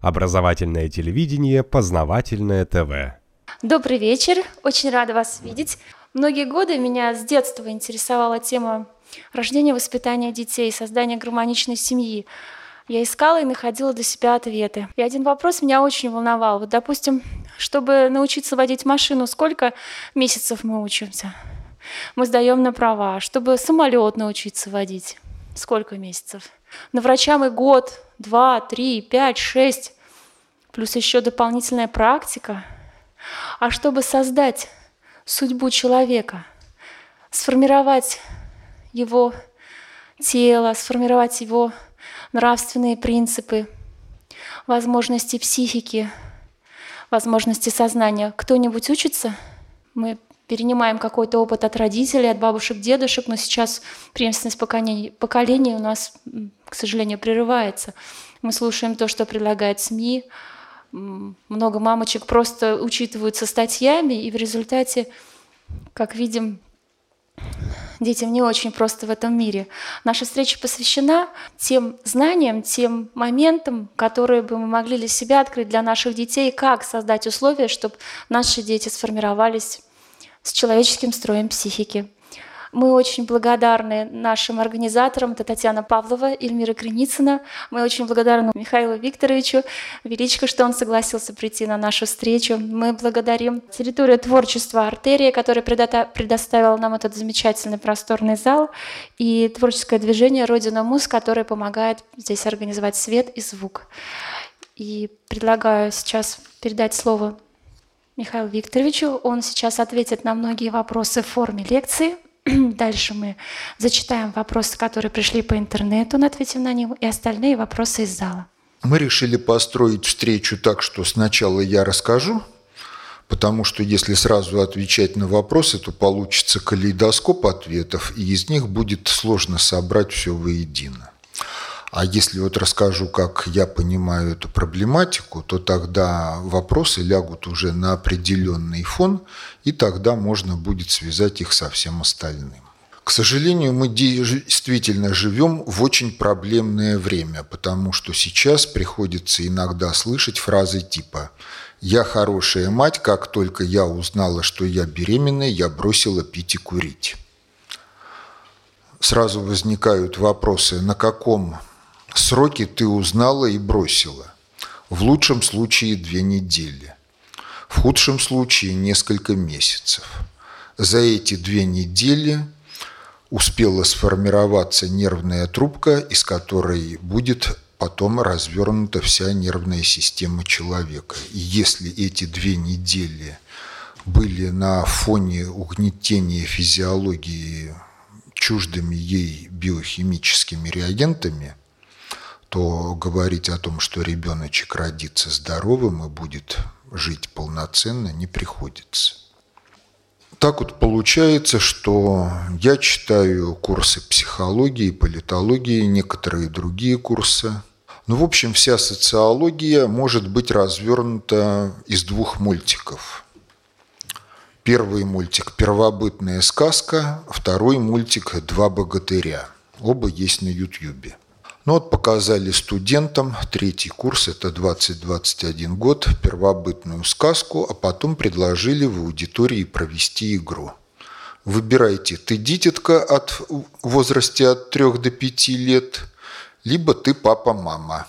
Образовательное телевидение, познавательное ТВ. Добрый вечер, очень рада вас видеть. Многие годы меня с детства интересовала тема рождения, воспитания детей, создания гармоничной семьи. Я искала и находила для себя ответы. И один вопрос меня очень волновал. Вот, допустим, чтобы научиться водить машину, сколько месяцев мы учимся? Мы сдаем на права. Чтобы самолет научиться водить, сколько месяцев? На врачам и год, два, три, пять, шесть, плюс еще дополнительная практика. А чтобы создать судьбу человека, сформировать его тело, сформировать его нравственные принципы, возможности психики, возможности сознания. Кто-нибудь учится? Мы перенимаем какой-то опыт от родителей, от бабушек, дедушек, но сейчас преемственность поколений, поколений у нас, к сожалению, прерывается. Мы слушаем то, что предлагает СМИ, много мамочек просто учитываются статьями, и в результате, как видим, детям не очень просто в этом мире. Наша встреча посвящена тем знаниям, тем моментам, которые бы мы могли для себя открыть для наших детей, как создать условия, чтобы наши дети сформировались с человеческим строем психики. Мы очень благодарны нашим организаторам, это Татьяна Павлова, Эльмира Креницына. Мы очень благодарны Михаилу Викторовичу Величко, что он согласился прийти на нашу встречу. Мы благодарим территорию творчества «Артерия», которая предоставила нам этот замечательный просторный зал, и творческое движение «Родина Муз», которое помогает здесь организовать свет и звук. И предлагаю сейчас передать слово Михаилу Викторовичу. Он сейчас ответит на многие вопросы в форме лекции – Дальше мы зачитаем вопросы, которые пришли по интернету, ответим на них, и остальные вопросы из зала. Мы решили построить встречу так, что сначала я расскажу, потому что если сразу отвечать на вопросы, то получится калейдоскоп ответов, и из них будет сложно собрать все воедино. А если вот расскажу, как я понимаю эту проблематику, то тогда вопросы лягут уже на определенный фон, и тогда можно будет связать их со всем остальным. К сожалению, мы действительно живем в очень проблемное время, потому что сейчас приходится иногда слышать фразы типа «Я хорошая мать, как только я узнала, что я беременная, я бросила пить и курить». Сразу возникают вопросы, на каком Сроки ты узнала и бросила. В лучшем случае две недели. В худшем случае несколько месяцев. За эти две недели успела сформироваться нервная трубка, из которой будет потом развернута вся нервная система человека. И если эти две недели были на фоне угнетения физиологии чуждыми ей биохимическими реагентами – то говорить о том, что ребеночек родится здоровым и будет жить полноценно, не приходится. Так вот получается, что я читаю курсы психологии, политологии, некоторые другие курсы. Ну, в общем, вся социология может быть развернута из двух мультиков. Первый мультик «Первобытная сказка», второй мультик «Два богатыря». Оба есть на Ютьюбе. Ну вот показали студентам, третий курс, это 20-21 год, первобытную сказку, а потом предложили в аудитории провести игру. Выбирайте, ты дитятка от возрасте от 3 до 5 лет, либо ты папа-мама.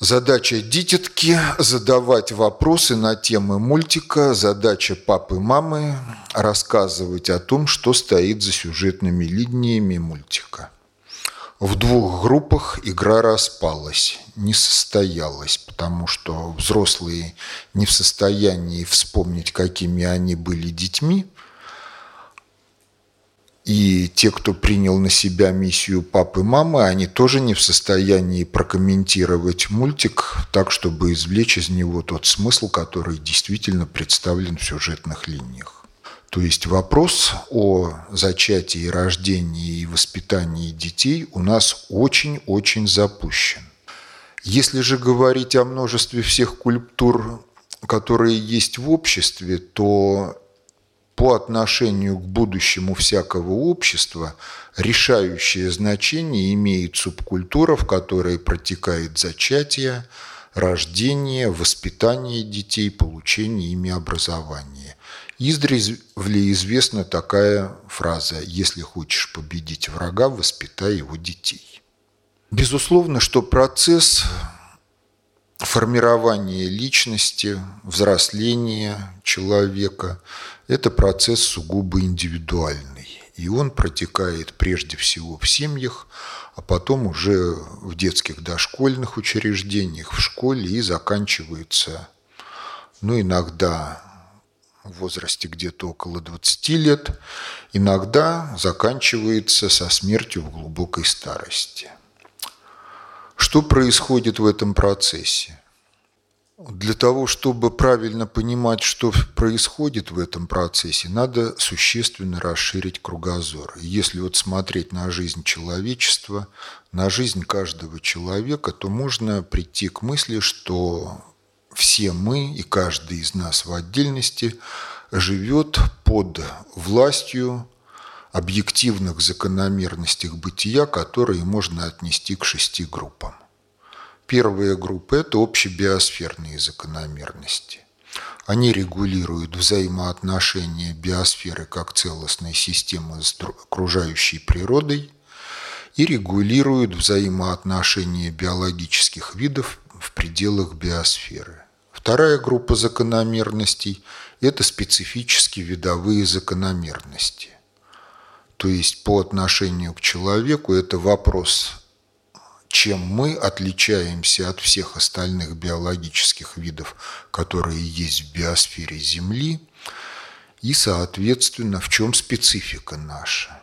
Задача дитятки – задавать вопросы на темы мультика. Задача папы-мамы – рассказывать о том, что стоит за сюжетными линиями мультика. В двух группах игра распалась, не состоялась, потому что взрослые не в состоянии вспомнить, какими они были детьми. И те, кто принял на себя миссию папы и мамы, они тоже не в состоянии прокомментировать мультик так, чтобы извлечь из него тот смысл, который действительно представлен в сюжетных линиях. То есть вопрос о зачатии, рождении и воспитании детей у нас очень-очень запущен. Если же говорить о множестве всех культур, которые есть в обществе, то по отношению к будущему всякого общества решающее значение имеет субкультура, в которой протекает зачатие, рождение, воспитание детей, получение ими образования. Издревле известна такая фраза «Если хочешь победить врага, воспитай его детей». Безусловно, что процесс формирования личности, взросления человека – это процесс сугубо индивидуальный. И он протекает прежде всего в семьях, а потом уже в детских дошкольных учреждениях, в школе и заканчивается, ну, иногда в возрасте где-то около 20 лет, иногда заканчивается со смертью в глубокой старости. Что происходит в этом процессе? Для того, чтобы правильно понимать, что происходит в этом процессе, надо существенно расширить кругозор. Если вот смотреть на жизнь человечества, на жизнь каждого человека, то можно прийти к мысли, что все мы и каждый из нас в отдельности живет под властью объективных закономерностей бытия, которые можно отнести к шести группам. Первая группа – это общебиосферные закономерности. Они регулируют взаимоотношения биосферы как целостной системы с окружающей природой и регулируют взаимоотношения биологических видов в пределах биосферы. Вторая группа закономерностей – это специфические видовые закономерности. То есть по отношению к человеку это вопрос чем мы отличаемся от всех остальных биологических видов, которые есть в биосфере Земли, и, соответственно, в чем специфика наша.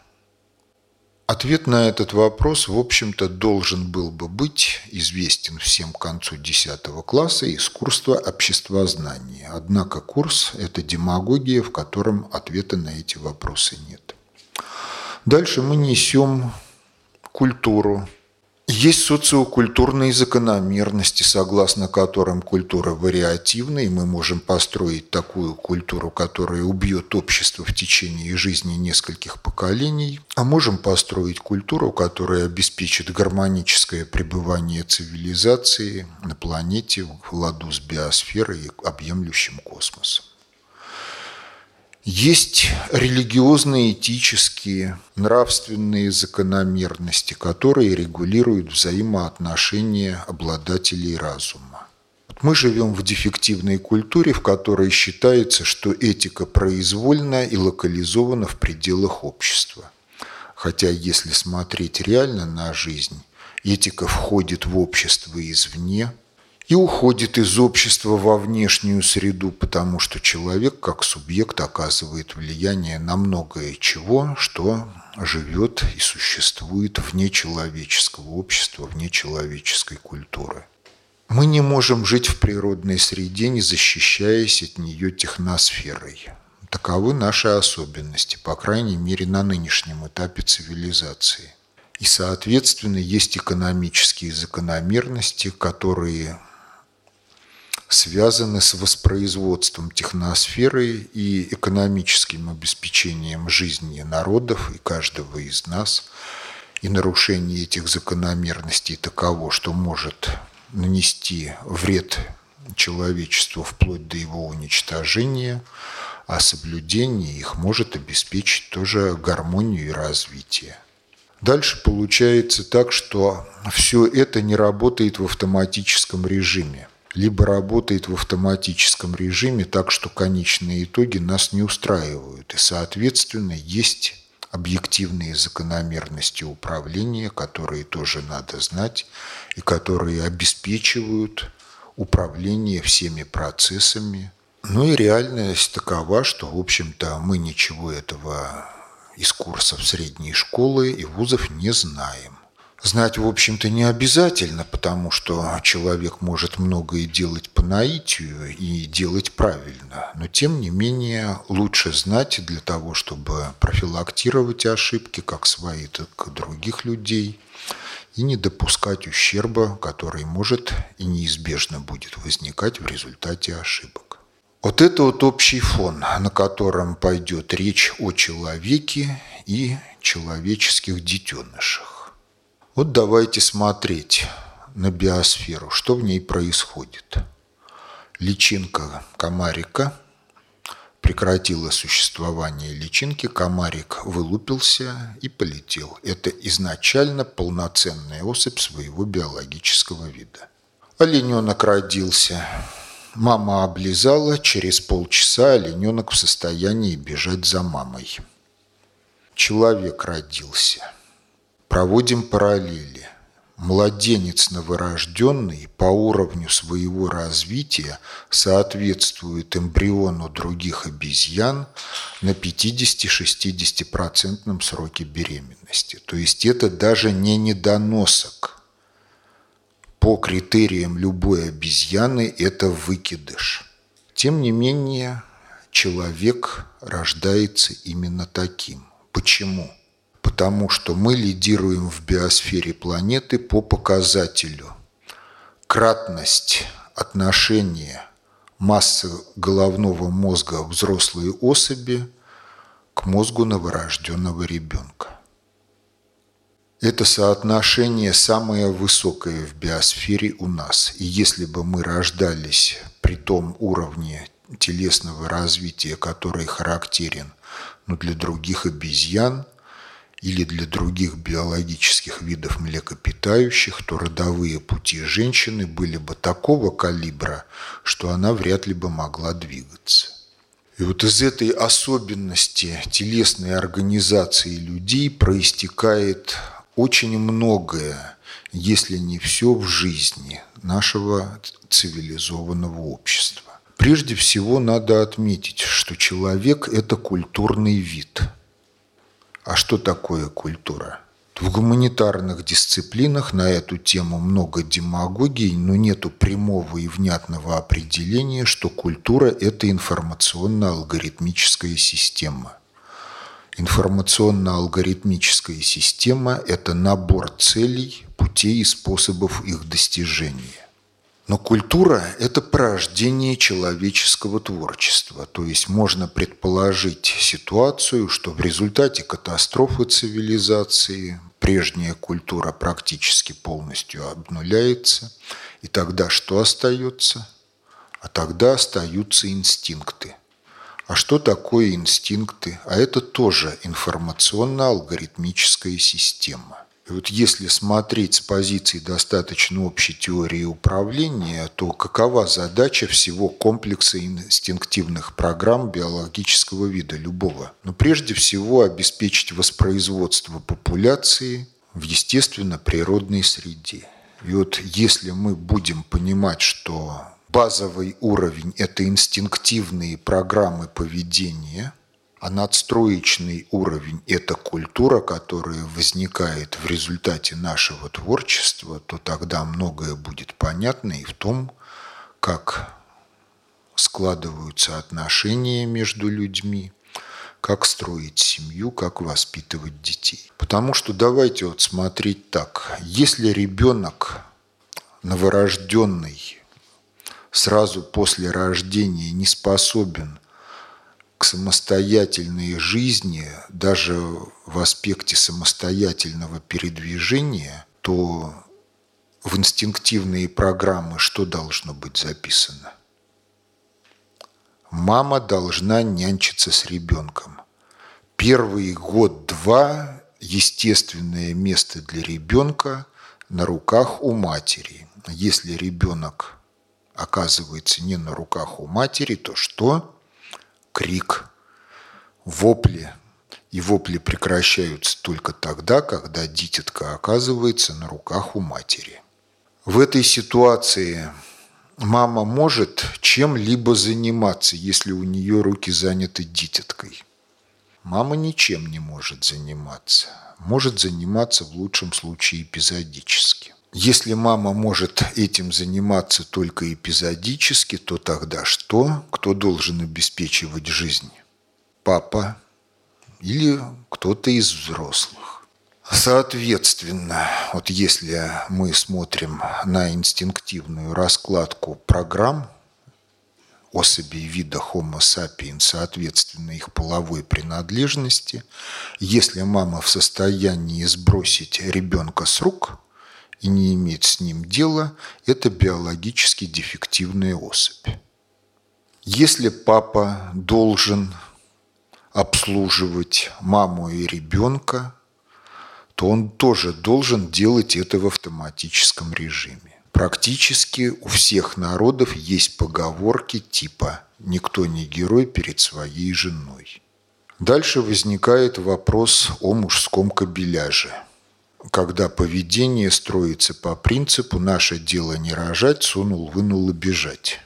Ответ на этот вопрос, в общем-то, должен был бы быть известен всем к концу 10 класса из курса обществознания. Однако курс – это демагогия, в котором ответа на эти вопросы нет. Дальше мы несем культуру, есть социокультурные закономерности, согласно которым культура вариативна, и мы можем построить такую культуру, которая убьет общество в течение жизни нескольких поколений, а можем построить культуру, которая обеспечит гармоническое пребывание цивилизации на планете в ладу с биосферой и объемлющим космосом. Есть религиозные, этические, нравственные закономерности, которые регулируют взаимоотношения обладателей разума. Мы живем в дефективной культуре, в которой считается, что этика произвольна и локализована в пределах общества. Хотя если смотреть реально на жизнь, этика входит в общество извне – и уходит из общества во внешнюю среду, потому что человек как субъект оказывает влияние на многое чего, что живет и существует вне человеческого общества, вне человеческой культуры. Мы не можем жить в природной среде, не защищаясь от нее техносферой. Таковы наши особенности, по крайней мере, на нынешнем этапе цивилизации. И, соответственно, есть экономические закономерности, которые связаны с воспроизводством техносферы и экономическим обеспечением жизни народов и каждого из нас. И нарушение этих закономерностей таково, что может нанести вред человечеству вплоть до его уничтожения, а соблюдение их может обеспечить тоже гармонию и развитие. Дальше получается так, что все это не работает в автоматическом режиме либо работает в автоматическом режиме так, что конечные итоги нас не устраивают. И, соответственно, есть объективные закономерности управления, которые тоже надо знать и которые обеспечивают управление всеми процессами. Ну и реальность такова, что, в общем-то, мы ничего этого из курсов средней школы и вузов не знаем. Знать, в общем-то, не обязательно, потому что человек может многое делать по наитию и делать правильно. Но, тем не менее, лучше знать для того, чтобы профилактировать ошибки, как свои, так и других людей, и не допускать ущерба, который может и неизбежно будет возникать в результате ошибок. Вот это вот общий фон, на котором пойдет речь о человеке и человеческих детенышах. Вот давайте смотреть на биосферу, что в ней происходит. Личинка комарика прекратила существование личинки, комарик вылупился и полетел. Это изначально полноценная особь своего биологического вида. Олененок родился. Мама облизала, через полчаса олененок в состоянии бежать за мамой. Человек родился. Проводим параллели. Младенец новорожденный по уровню своего развития соответствует эмбриону других обезьян на 50-60% сроке беременности. То есть это даже не недоносок. По критериям любой обезьяны это выкидыш. Тем не менее, человек рождается именно таким. Почему? Потому что мы лидируем в биосфере планеты по показателю кратность отношения массы головного мозга взрослой особи к мозгу новорожденного ребенка. Это соотношение самое высокое в биосфере у нас. И если бы мы рождались при том уровне телесного развития, который характерен ну, для других обезьян – или для других биологических видов млекопитающих, то родовые пути женщины были бы такого калибра, что она вряд ли бы могла двигаться. И вот из этой особенности телесной организации людей проистекает очень многое, если не все в жизни нашего цивилизованного общества. Прежде всего надо отметить, что человек – это культурный вид – а что такое культура? В гуманитарных дисциплинах на эту тему много демагогии, но нету прямого и внятного определения, что культура – это информационно-алгоритмическая система. Информационно-алгоритмическая система – это набор целей, путей и способов их достижения. Но культура – это порождение человеческого творчества. То есть можно предположить ситуацию, что в результате катастрофы цивилизации прежняя культура практически полностью обнуляется. И тогда что остается? А тогда остаются инстинкты. А что такое инстинкты? А это тоже информационно-алгоритмическая система. И вот если смотреть с позиции достаточно общей теории управления, то какова задача всего комплекса инстинктивных программ биологического вида любого? Ну, прежде всего, обеспечить воспроизводство популяции в естественно-природной среде. И вот если мы будем понимать, что базовый уровень – это инстинктивные программы поведения – а надстроечный уровень – это культура, которая возникает в результате нашего творчества, то тогда многое будет понятно и в том, как складываются отношения между людьми, как строить семью, как воспитывать детей. Потому что давайте вот смотреть так. Если ребенок новорожденный сразу после рождения не способен к самостоятельной жизни, даже в аспекте самостоятельного передвижения, то в инстинктивные программы что должно быть записано? Мама должна нянчиться с ребенком. Первый год-два естественное место для ребенка на руках у матери. Если ребенок оказывается не на руках у матери, то что? Крик, вопли. И вопли прекращаются только тогда, когда дитятка оказывается на руках у матери. В этой ситуации мама может чем-либо заниматься, если у нее руки заняты дитяткой. Мама ничем не может заниматься. Может заниматься в лучшем случае эпизодически. Если мама может этим заниматься только эпизодически, то тогда что? Кто должен обеспечивать жизнь? Папа или кто-то из взрослых? Соответственно, вот если мы смотрим на инстинктивную раскладку программ особей вида Homo sapiens соответственно их половой принадлежности, если мама в состоянии сбросить ребенка с рук и не иметь с ним дела, это биологически дефективная особь. Если папа должен обслуживать маму и ребенка, то он тоже должен делать это в автоматическом режиме. Практически у всех народов есть поговорки типа «никто не герой перед своей женой». Дальше возникает вопрос о мужском кабеляже, когда поведение строится по принципу «наше дело не рожать, сунул, вынул и бежать».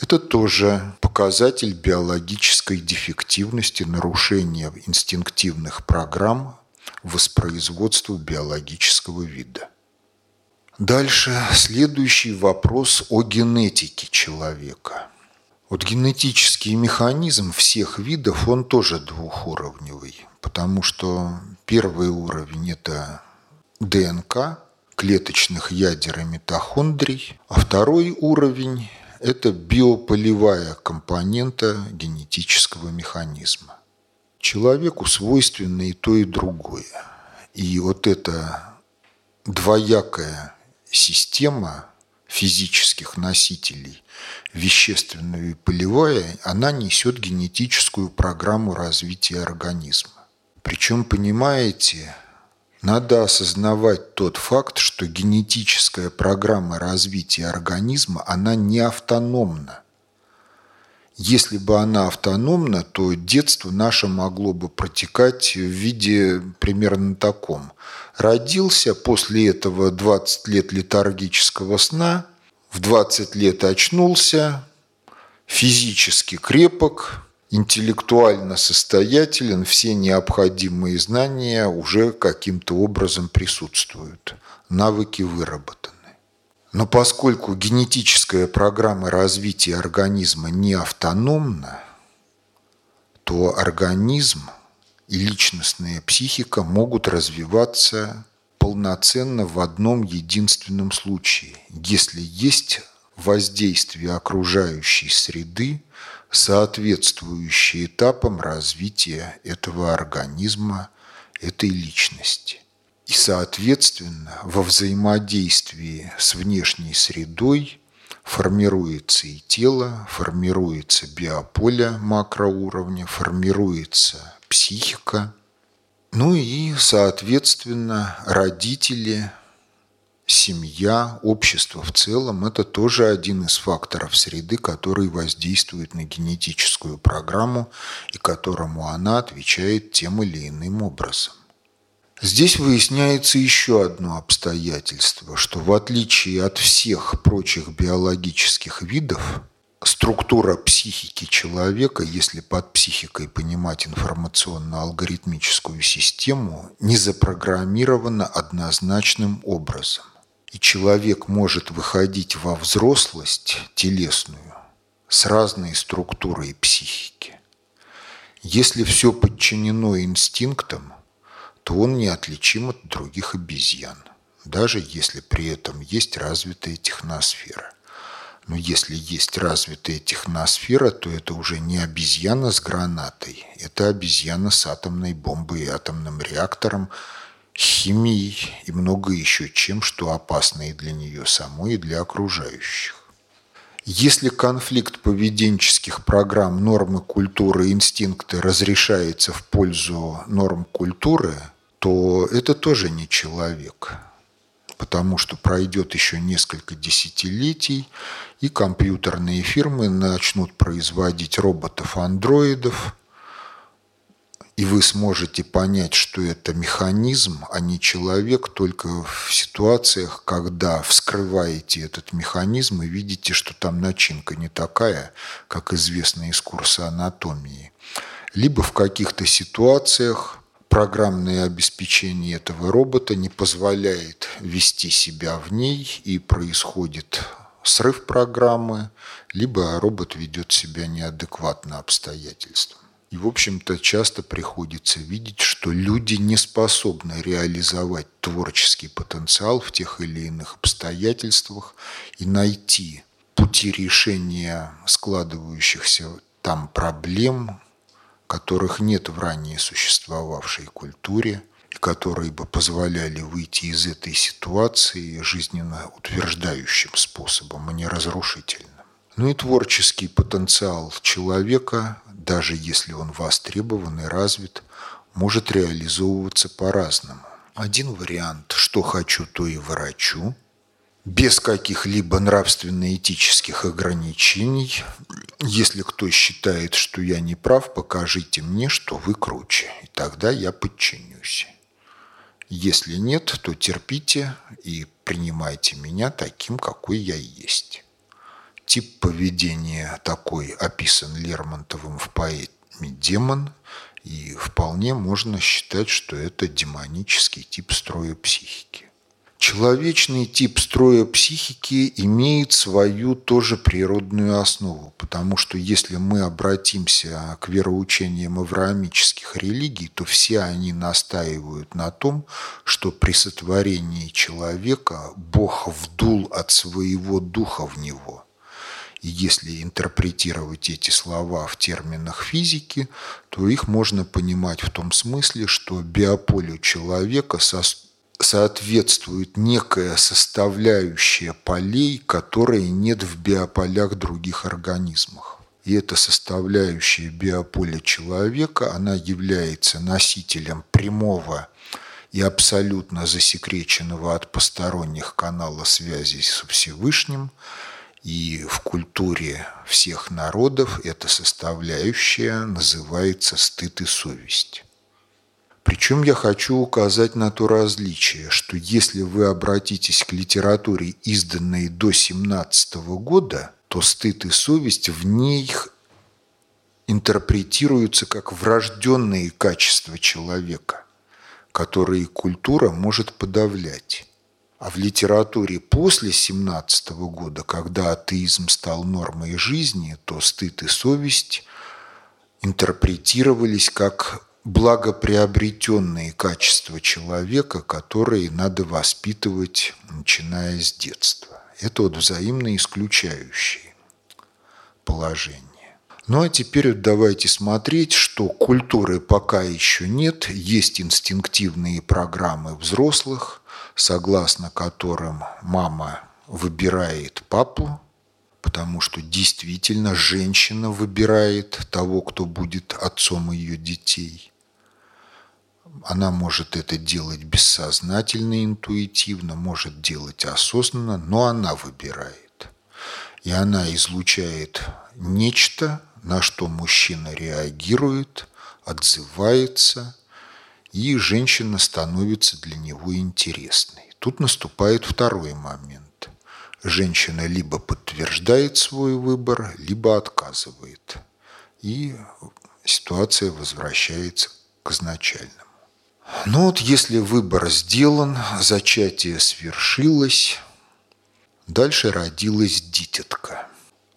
Это тоже показатель биологической дефективности нарушения инстинктивных программ воспроизводства биологического вида. Дальше следующий вопрос о генетике человека. Вот генетический механизм всех видов, он тоже двухуровневый, потому что первый уровень – это ДНК, клеточных ядер и митохондрий, а второй уровень это биополевая компонента генетического механизма. Человеку свойственно и то, и другое. И вот эта двоякая система физических носителей, вещественная и полевая, она несет генетическую программу развития организма. Причем, понимаете, надо осознавать тот факт, что генетическая программа развития организма, она не автономна. Если бы она автономна, то детство наше могло бы протекать в виде примерно таком. Родился, после этого 20 лет летаргического сна, в 20 лет очнулся, физически крепок, интеллектуально состоятелен, все необходимые знания уже каким-то образом присутствуют, навыки выработаны. Но поскольку генетическая программа развития организма не автономна, то организм и личностная психика могут развиваться полноценно в одном единственном случае, если есть воздействие окружающей среды соответствующие этапам развития этого организма, этой личности. И, соответственно, во взаимодействии с внешней средой формируется и тело, формируется биополе макроуровня, формируется психика. Ну и, соответственно, родители – семья, общество в целом – это тоже один из факторов среды, который воздействует на генетическую программу и которому она отвечает тем или иным образом. Здесь выясняется еще одно обстоятельство, что в отличие от всех прочих биологических видов, структура психики человека, если под психикой понимать информационно-алгоритмическую систему, не запрограммирована однозначным образом. И человек может выходить во взрослость телесную с разной структурой психики. Если все подчинено инстинктам, то он неотличим от других обезьян, даже если при этом есть развитая техносфера. Но если есть развитая техносфера, то это уже не обезьяна с гранатой, это обезьяна с атомной бомбой и атомным реактором, химией и много еще чем, что опасно и для нее самой, и для окружающих. Если конфликт поведенческих программ, нормы культуры и инстинкты разрешается в пользу норм культуры, то это тоже не человек, потому что пройдет еще несколько десятилетий, и компьютерные фирмы начнут производить роботов-андроидов, и вы сможете понять, что это механизм, а не человек, только в ситуациях, когда вскрываете этот механизм и видите, что там начинка не такая, как известно из курса анатомии. Либо в каких-то ситуациях программное обеспечение этого робота не позволяет вести себя в ней и происходит срыв программы, либо робот ведет себя неадекватно обстоятельствам. И, в общем-то, часто приходится видеть, что люди не способны реализовать творческий потенциал в тех или иных обстоятельствах и найти пути решения складывающихся там проблем, которых нет в ранее существовавшей культуре, и которые бы позволяли выйти из этой ситуации жизненно утверждающим способом, а не разрушительным. Ну и творческий потенциал человека, даже если он востребован и развит, может реализовываться по-разному. Один вариант – что хочу, то и ворочу, без каких-либо нравственно-этических ограничений. Если кто считает, что я не прав, покажите мне, что вы круче, и тогда я подчинюсь. Если нет, то терпите и принимайте меня таким, какой я есть. Тип поведения такой описан Лермонтовым в поэме «Демон», и вполне можно считать, что это демонический тип строя психики. Человечный тип строя психики имеет свою тоже природную основу, потому что если мы обратимся к вероучениям авраамических религий, то все они настаивают на том, что при сотворении человека Бог вдул от своего духа в него – и если интерпретировать эти слова в терминах физики, то их можно понимать в том смысле, что биополю человека соответствует некая составляющая полей, которой нет в биополях других организмов. И эта составляющая биополя человека, она является носителем прямого и абсолютно засекреченного от посторонних канала связи с Всевышним – и в культуре всех народов эта составляющая называется стыд и совесть. Причем я хочу указать на то различие, что если вы обратитесь к литературе, изданной до 17 года, то стыд и совесть в ней интерпретируются как врожденные качества человека, которые культура может подавлять. А в литературе после 17 года, когда атеизм стал нормой жизни, то стыд и совесть интерпретировались как благоприобретенные качества человека, которые надо воспитывать, начиная с детства. Это вот взаимно исключающие положения. Ну а теперь вот давайте смотреть, что культуры пока еще нет, есть инстинктивные программы взрослых – согласно которым мама выбирает папу, потому что действительно женщина выбирает того, кто будет отцом ее детей. Она может это делать бессознательно, интуитивно, может делать осознанно, но она выбирает. И она излучает нечто, на что мужчина реагирует, отзывается – и женщина становится для него интересной. Тут наступает второй момент. Женщина либо подтверждает свой выбор, либо отказывает. И ситуация возвращается к изначальному. Но вот если выбор сделан, зачатие свершилось, дальше родилась дитятка.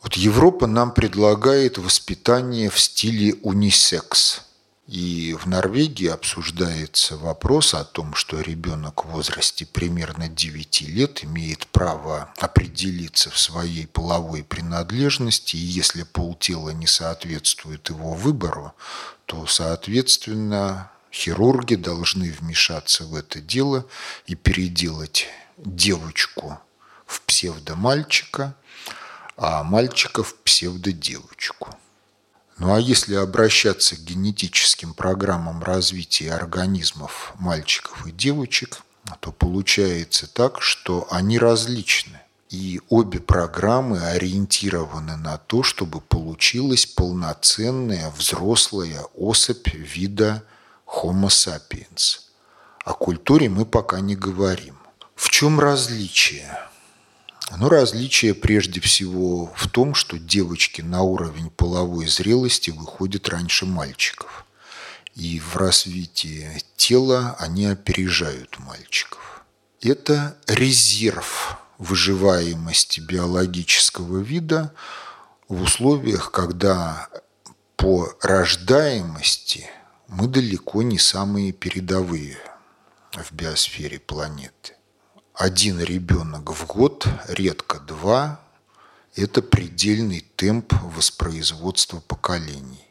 Вот Европа нам предлагает воспитание в стиле унисекс – и в Норвегии обсуждается вопрос о том, что ребенок в возрасте примерно 9 лет имеет право определиться в своей половой принадлежности, и если полтела не соответствует его выбору, то, соответственно, хирурги должны вмешаться в это дело и переделать девочку в псевдомальчика, а мальчика в псевдодевочку. Ну а если обращаться к генетическим программам развития организмов мальчиков и девочек, то получается так, что они различны. И обе программы ориентированы на то, чтобы получилась полноценная взрослая особь вида Homo sapiens. О культуре мы пока не говорим. В чем различие? Но различие прежде всего в том, что девочки на уровень половой зрелости выходят раньше мальчиков. И в развитии тела они опережают мальчиков. Это резерв выживаемости биологического вида в условиях, когда по рождаемости мы далеко не самые передовые в биосфере планеты один ребенок в год, редко два. это предельный темп воспроизводства поколений.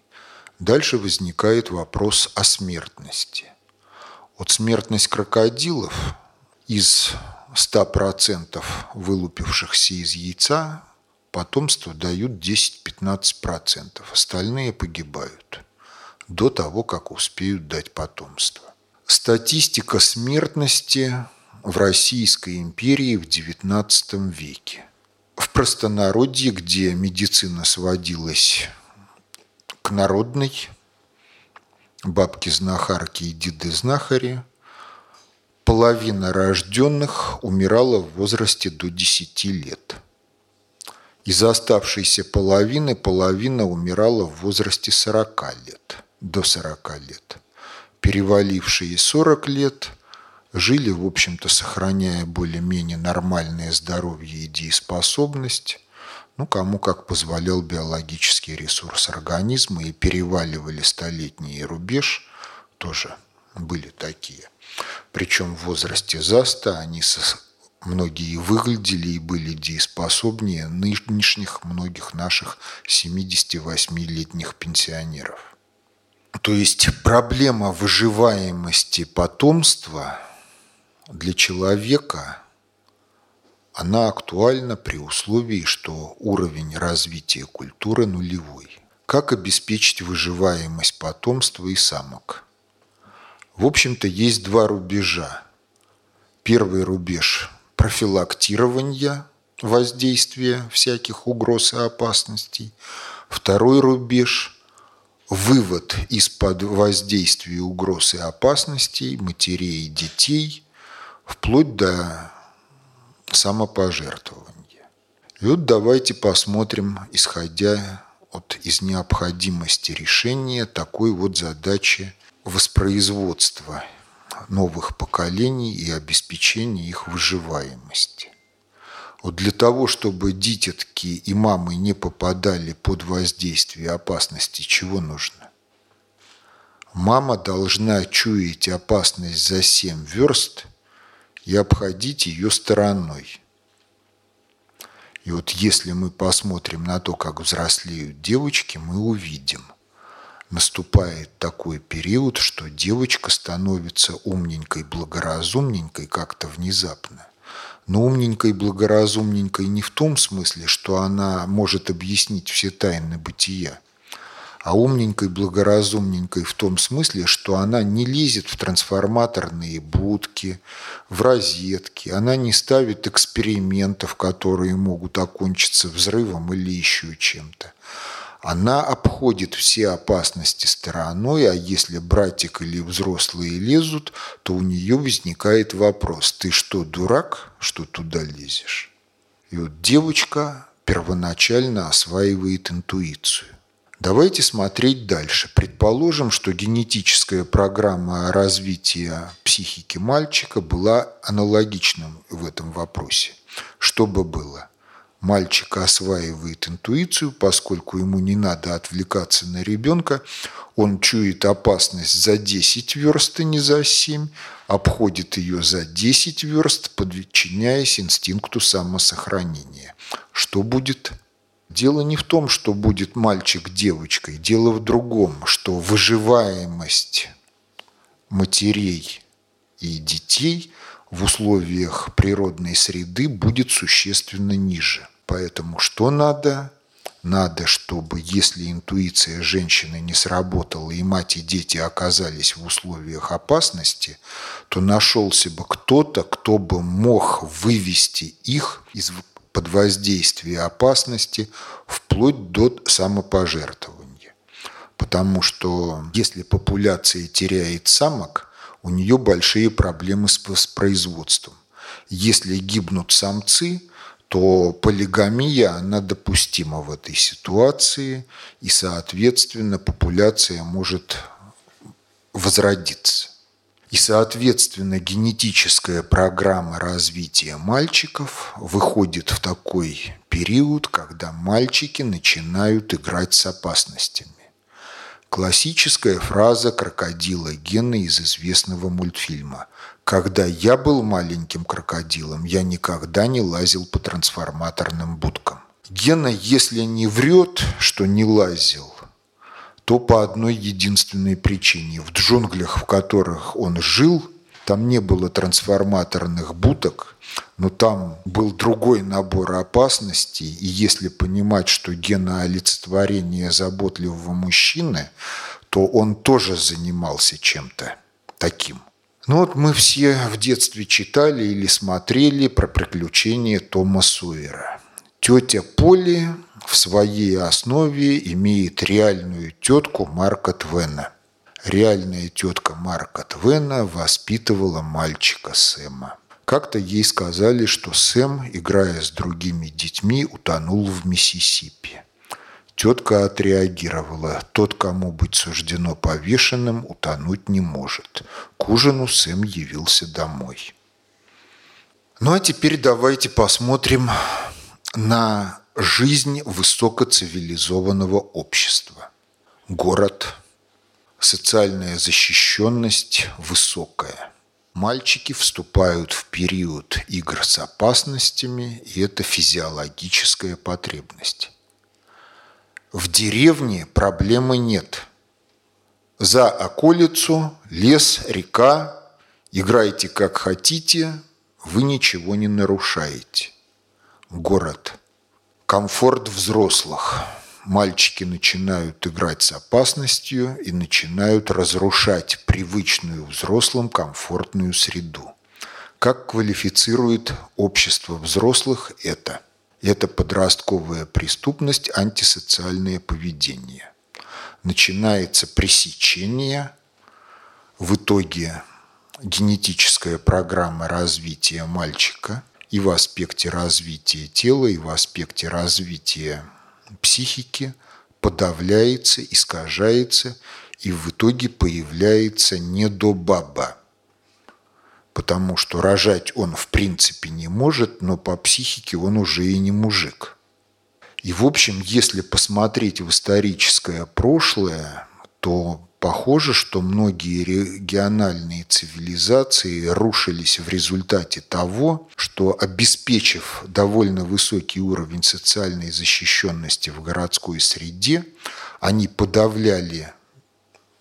Дальше возникает вопрос о смертности. Вот смертность крокодилов из 100% вылупившихся из яйца потомство дают 10-15%. Остальные погибают до того, как успеют дать потомство. Статистика смертности в Российской империи в XIX веке. В простонародье, где медицина сводилась к народной, бабки-знахарки и деды-знахари, половина рожденных умирала в возрасте до 10 лет. Из оставшейся половины половина умирала в возрасте 40 лет, до 40 лет. Перевалившие 40 лет жили, в общем-то, сохраняя более-менее нормальное здоровье и дееспособность, ну, кому как позволял биологический ресурс организма, и переваливали столетний рубеж, тоже были такие. Причем в возрасте заста они многие выглядели и были дееспособнее нынешних многих наших 78-летних пенсионеров. То есть проблема выживаемости потомства для человека, она актуальна при условии, что уровень развития культуры нулевой. Как обеспечить выживаемость потомства и самок – в общем-то, есть два рубежа. Первый рубеж – профилактирования воздействия всяких угроз и опасностей. Второй рубеж – вывод из-под воздействия угроз и опасностей матерей и детей вплоть до самопожертвования. И вот давайте посмотрим, исходя от из необходимости решения такой вот задачи воспроизводства новых поколений и обеспечения их выживаемости. Вот для того, чтобы дитятки и мамы не попадали под воздействие опасности, чего нужно? Мама должна чуять опасность за 7 верст и обходить ее стороной. И вот если мы посмотрим на то, как взрослеют девочки, мы увидим – наступает такой период, что девочка становится умненькой, благоразумненькой как-то внезапно. Но умненькой, благоразумненькой не в том смысле, что она может объяснить все тайны бытия, а умненькой, благоразумненькой в том смысле, что она не лезет в трансформаторные будки, в розетки, она не ставит экспериментов, которые могут окончиться взрывом или еще чем-то она обходит все опасности стороной, а если братик или взрослые лезут, то у нее возникает вопрос, ты что, дурак, что туда лезешь? И вот девочка первоначально осваивает интуицию. Давайте смотреть дальше. Предположим, что генетическая программа развития психики мальчика была аналогичным в этом вопросе. Что бы было? мальчик осваивает интуицию, поскольку ему не надо отвлекаться на ребенка, он чует опасность за 10 верст, а не за 7, обходит ее за 10 верст, подчиняясь инстинкту самосохранения. Что будет? Дело не в том, что будет мальчик девочкой, дело в другом, что выживаемость матерей и детей в условиях природной среды будет существенно ниже. Поэтому что надо? Надо, чтобы если интуиция женщины не сработала и мать и дети оказались в условиях опасности, то нашелся бы кто-то, кто бы мог вывести их из под воздействия опасности вплоть до самопожертвования. Потому что если популяция теряет самок, у нее большие проблемы с воспроизводством. Если гибнут самцы, то полигамия, она допустима в этой ситуации, и, соответственно, популяция может возродиться. И, соответственно, генетическая программа развития мальчиков выходит в такой период, когда мальчики начинают играть с опасностями. Классическая фраза крокодила Гена из известного мультфильма «Когда я был маленьким крокодилом, я никогда не лазил по трансформаторным будкам». Гена, если не врет, что не лазил, то по одной единственной причине. В джунглях, в которых он жил, там не было трансформаторных будок, но там был другой набор опасностей, и если понимать, что Гена олицетворение заботливого мужчины, то он тоже занимался чем-то таким. Ну вот мы все в детстве читали или смотрели про приключения Тома Суэра. Тетя Поли в своей основе имеет реальную тетку Марка Твена. Реальная тетка Марка Твена воспитывала мальчика Сэма. Как-то ей сказали, что Сэм, играя с другими детьми, утонул в Миссисипи. Тетка отреагировала. Тот, кому быть суждено повешенным, утонуть не может. К ужину Сэм явился домой. Ну а теперь давайте посмотрим на жизнь высокоцивилизованного общества. Город, социальная защищенность высокая. Мальчики вступают в период игр с опасностями, и это физиологическая потребность. В деревне проблемы нет. За околицу, лес, река, играйте как хотите, вы ничего не нарушаете. Город. Комфорт взрослых. Мальчики начинают играть с опасностью и начинают разрушать привычную взрослым комфортную среду. Как квалифицирует общество взрослых это? Это подростковая преступность, антисоциальное поведение. Начинается пресечение, в итоге генетическая программа развития мальчика и в аспекте развития тела, и в аспекте развития психики подавляется, искажается, и в итоге появляется недобаба потому что рожать он в принципе не может, но по психике он уже и не мужик. И в общем, если посмотреть в историческое прошлое, то похоже, что многие региональные цивилизации рушились в результате того, что обеспечив довольно высокий уровень социальной защищенности в городской среде, они подавляли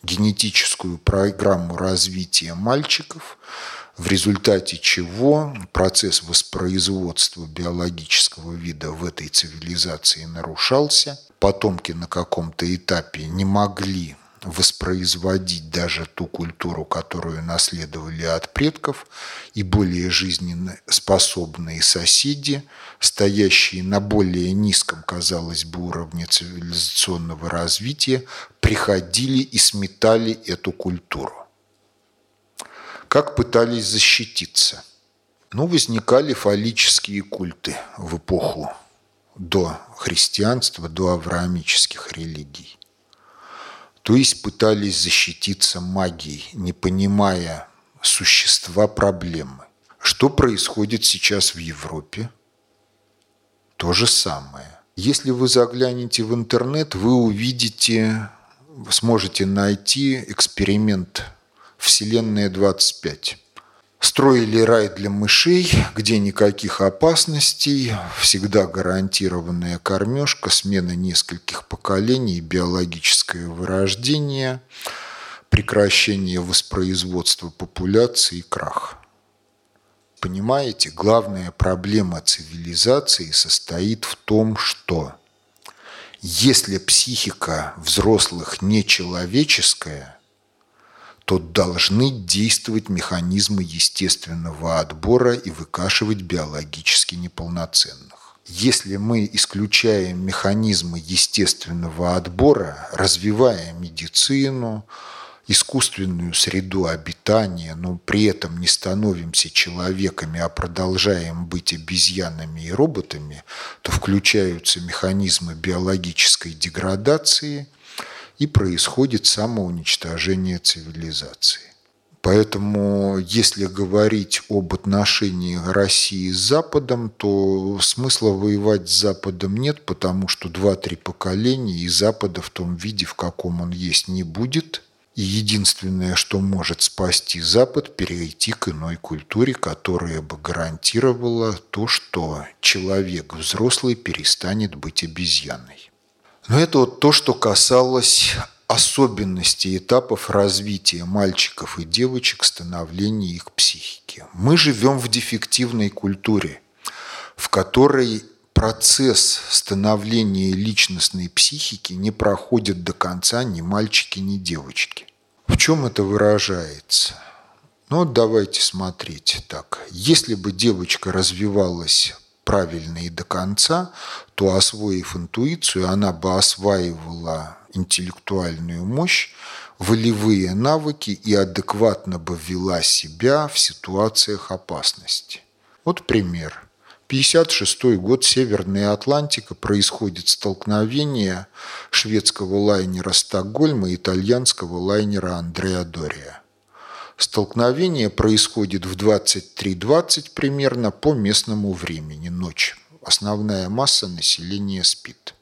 генетическую программу развития мальчиков, в результате чего процесс воспроизводства биологического вида в этой цивилизации нарушался. Потомки на каком-то этапе не могли воспроизводить даже ту культуру, которую наследовали от предков, и более жизненно способные соседи, стоящие на более низком, казалось бы, уровне цивилизационного развития, приходили и сметали эту культуру. Как пытались защититься? Ну, возникали фаллические культы в эпоху до христианства, до авраамических религий. То есть пытались защититься магией, не понимая существа проблемы. Что происходит сейчас в Европе? То же самое. Если вы заглянете в интернет, вы увидите, сможете найти эксперимент Вселенная 25. Строили рай для мышей, где никаких опасностей, всегда гарантированная кормежка, смена нескольких поколений, биологическое вырождение, прекращение воспроизводства популяции и крах. Понимаете, главная проблема цивилизации состоит в том, что если психика взрослых нечеловеческая – то должны действовать механизмы естественного отбора и выкашивать биологически неполноценных. Если мы исключаем механизмы естественного отбора, развивая медицину, искусственную среду обитания, но при этом не становимся человеками, а продолжаем быть обезьянами и роботами, то включаются механизмы биологической деградации – и происходит самоуничтожение цивилизации. Поэтому, если говорить об отношении России с Западом, то смысла воевать с Западом нет, потому что два-три поколения и Запада в том виде, в каком он есть, не будет. И единственное, что может спасти Запад, перейти к иной культуре, которая бы гарантировала то, что человек взрослый перестанет быть обезьяной. Но это вот то, что касалось особенностей этапов развития мальчиков и девочек, становления их психики. Мы живем в дефективной культуре, в которой процесс становления личностной психики не проходит до конца ни мальчики, ни девочки. В чем это выражается? Ну, давайте смотреть так. Если бы девочка развивалась правильно и до конца, то, освоив интуицию, она бы осваивала интеллектуальную мощь, волевые навыки и адекватно бы вела себя в ситуациях опасности. Вот пример. 1956 год, Северная Атлантика, происходит столкновение шведского лайнера «Стокгольм» и итальянского лайнера «Андреа Дория». Столкновение происходит в 23.20 примерно по местному времени, ночь. Основная масса населения спит.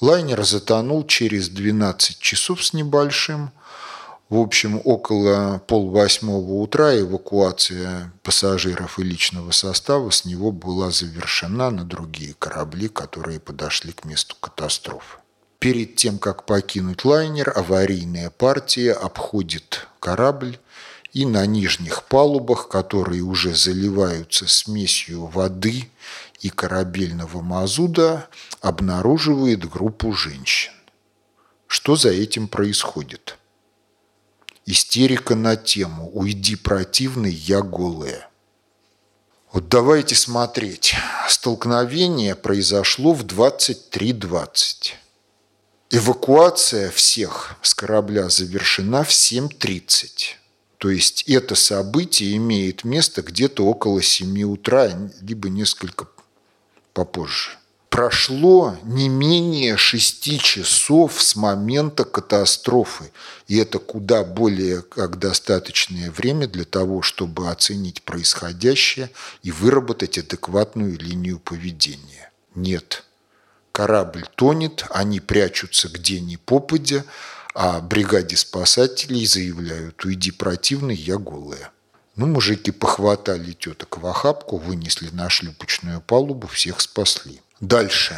Лайнер затонул через 12 часов с небольшим – в общем, около полвосьмого утра эвакуация пассажиров и личного состава с него была завершена на другие корабли, которые подошли к месту катастрофы. Перед тем, как покинуть лайнер, аварийная партия обходит корабль и на нижних палубах, которые уже заливаются смесью воды и корабельного мазуда, обнаруживает группу женщин. Что за этим происходит? Истерика на тему «Уйди, противный, я голая». Вот давайте смотреть. Столкновение произошло в 23.20. Эвакуация всех с корабля завершена в 7.30. То есть это событие имеет место где-то около 7 утра, либо несколько попозже прошло не менее шести часов с момента катастрофы. И это куда более как достаточное время для того, чтобы оценить происходящее и выработать адекватную линию поведения. Нет. Корабль тонет, они прячутся где ни попадя, а бригаде спасателей заявляют «Уйди, противный, я голая». Ну, мужики похватали теток в охапку, вынесли на шлюпочную палубу, всех спасли. Дальше.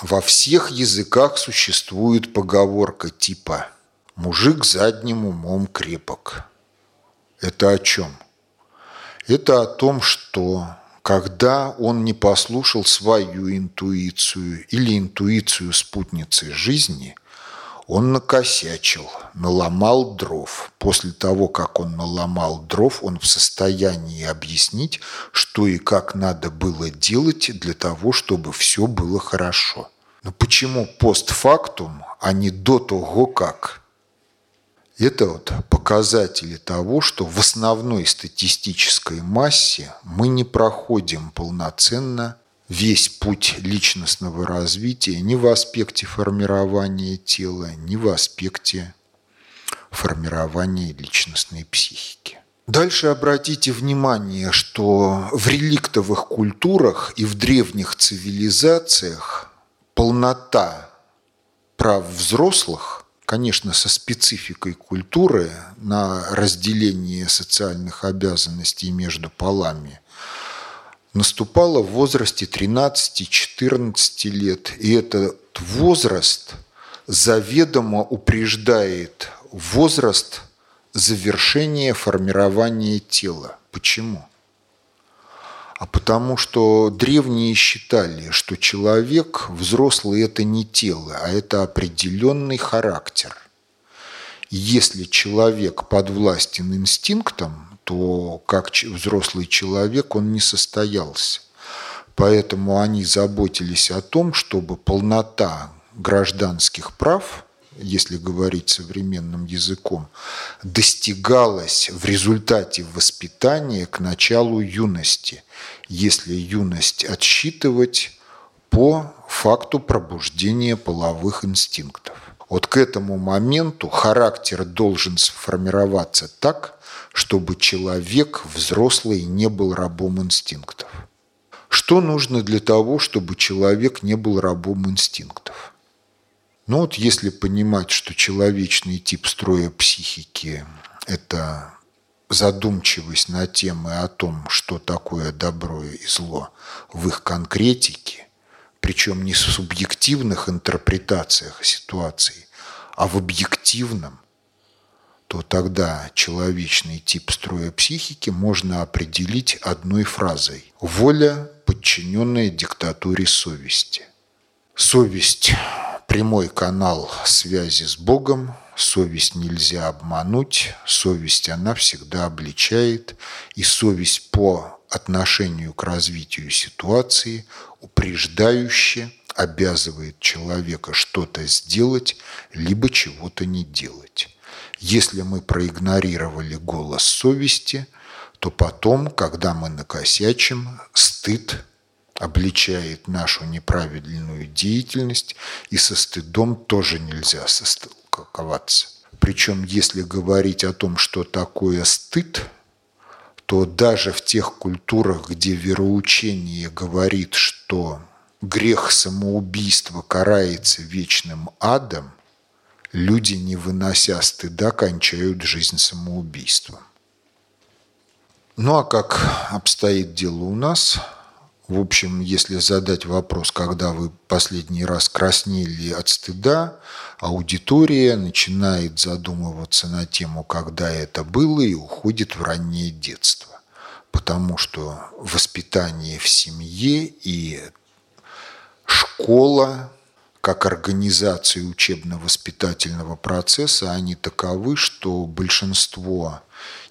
Во всех языках существует поговорка типа «мужик задним умом крепок». Это о чем? Это о том, что когда он не послушал свою интуицию или интуицию спутницы жизни, он накосячил, наломал дров. После того, как он наломал дров, он в состоянии объяснить, что и как надо было делать для того, чтобы все было хорошо. Но почему постфактум, а не до того как? Это вот показатели того, что в основной статистической массе мы не проходим полноценно весь путь личностного развития ни в аспекте формирования тела, ни в аспекте формирования личностной психики. Дальше обратите внимание, что в реликтовых культурах и в древних цивилизациях полнота прав взрослых, конечно, со спецификой культуры на разделение социальных обязанностей между полами, наступала в возрасте 13-14 лет. И этот возраст заведомо упреждает возраст завершения формирования тела. Почему? А потому что древние считали, что человек взрослый – это не тело, а это определенный характер. Если человек подвластен инстинктам, то как взрослый человек он не состоялся. Поэтому они заботились о том, чтобы полнота гражданских прав, если говорить современным языком, достигалась в результате воспитания к началу юности, если юность отсчитывать по факту пробуждения половых инстинктов. Вот к этому моменту характер должен сформироваться так, чтобы человек взрослый не был рабом инстинктов. Что нужно для того, чтобы человек не был рабом инстинктов? Но вот если понимать, что человечный тип строя психики – это задумчивость на темы о том, что такое добро и зло в их конкретике, причем не в субъективных интерпретациях ситуации, а в объективном, то тогда человечный тип строя психики можно определить одной фразой – воля, подчиненная диктатуре совести. Совесть – прямой канал связи с Богом, совесть нельзя обмануть, совесть она всегда обличает, и совесть по отношению к развитию ситуации упреждающе обязывает человека что-то сделать, либо чего-то не делать. Если мы проигнорировали голос совести, то потом, когда мы накосячим, стыд обличает нашу неправильную деятельность, и со стыдом тоже нельзя состыковаться. Причем, если говорить о том, что такое стыд, то даже в тех культурах, где вероучение говорит, что грех самоубийства карается вечным адом, люди, не вынося стыда, кончают жизнь самоубийством. Ну а как обстоит дело у нас? В общем, если задать вопрос, когда вы последний раз краснели от стыда, аудитория начинает задумываться на тему, когда это было, и уходит в раннее детство. Потому что воспитание в семье и школа как организации учебно-воспитательного процесса, они таковы, что большинство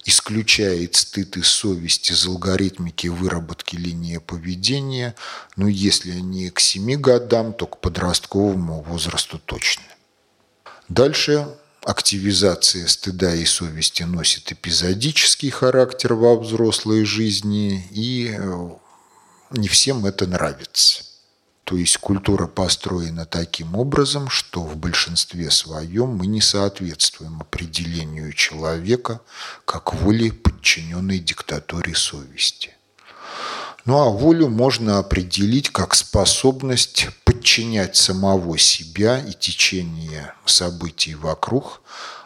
исключает стыд и совесть из алгоритмики выработки линии поведения, но если не к 7 годам, то к подростковому возрасту точно. Дальше активизация стыда и совести носит эпизодический характер во взрослой жизни, и э, не всем это нравится. То есть культура построена таким образом, что в большинстве своем мы не соответствуем определению человека как воле, подчиненной диктатуре совести. Ну а волю можно определить как способность подчинять самого себя и течение событий вокруг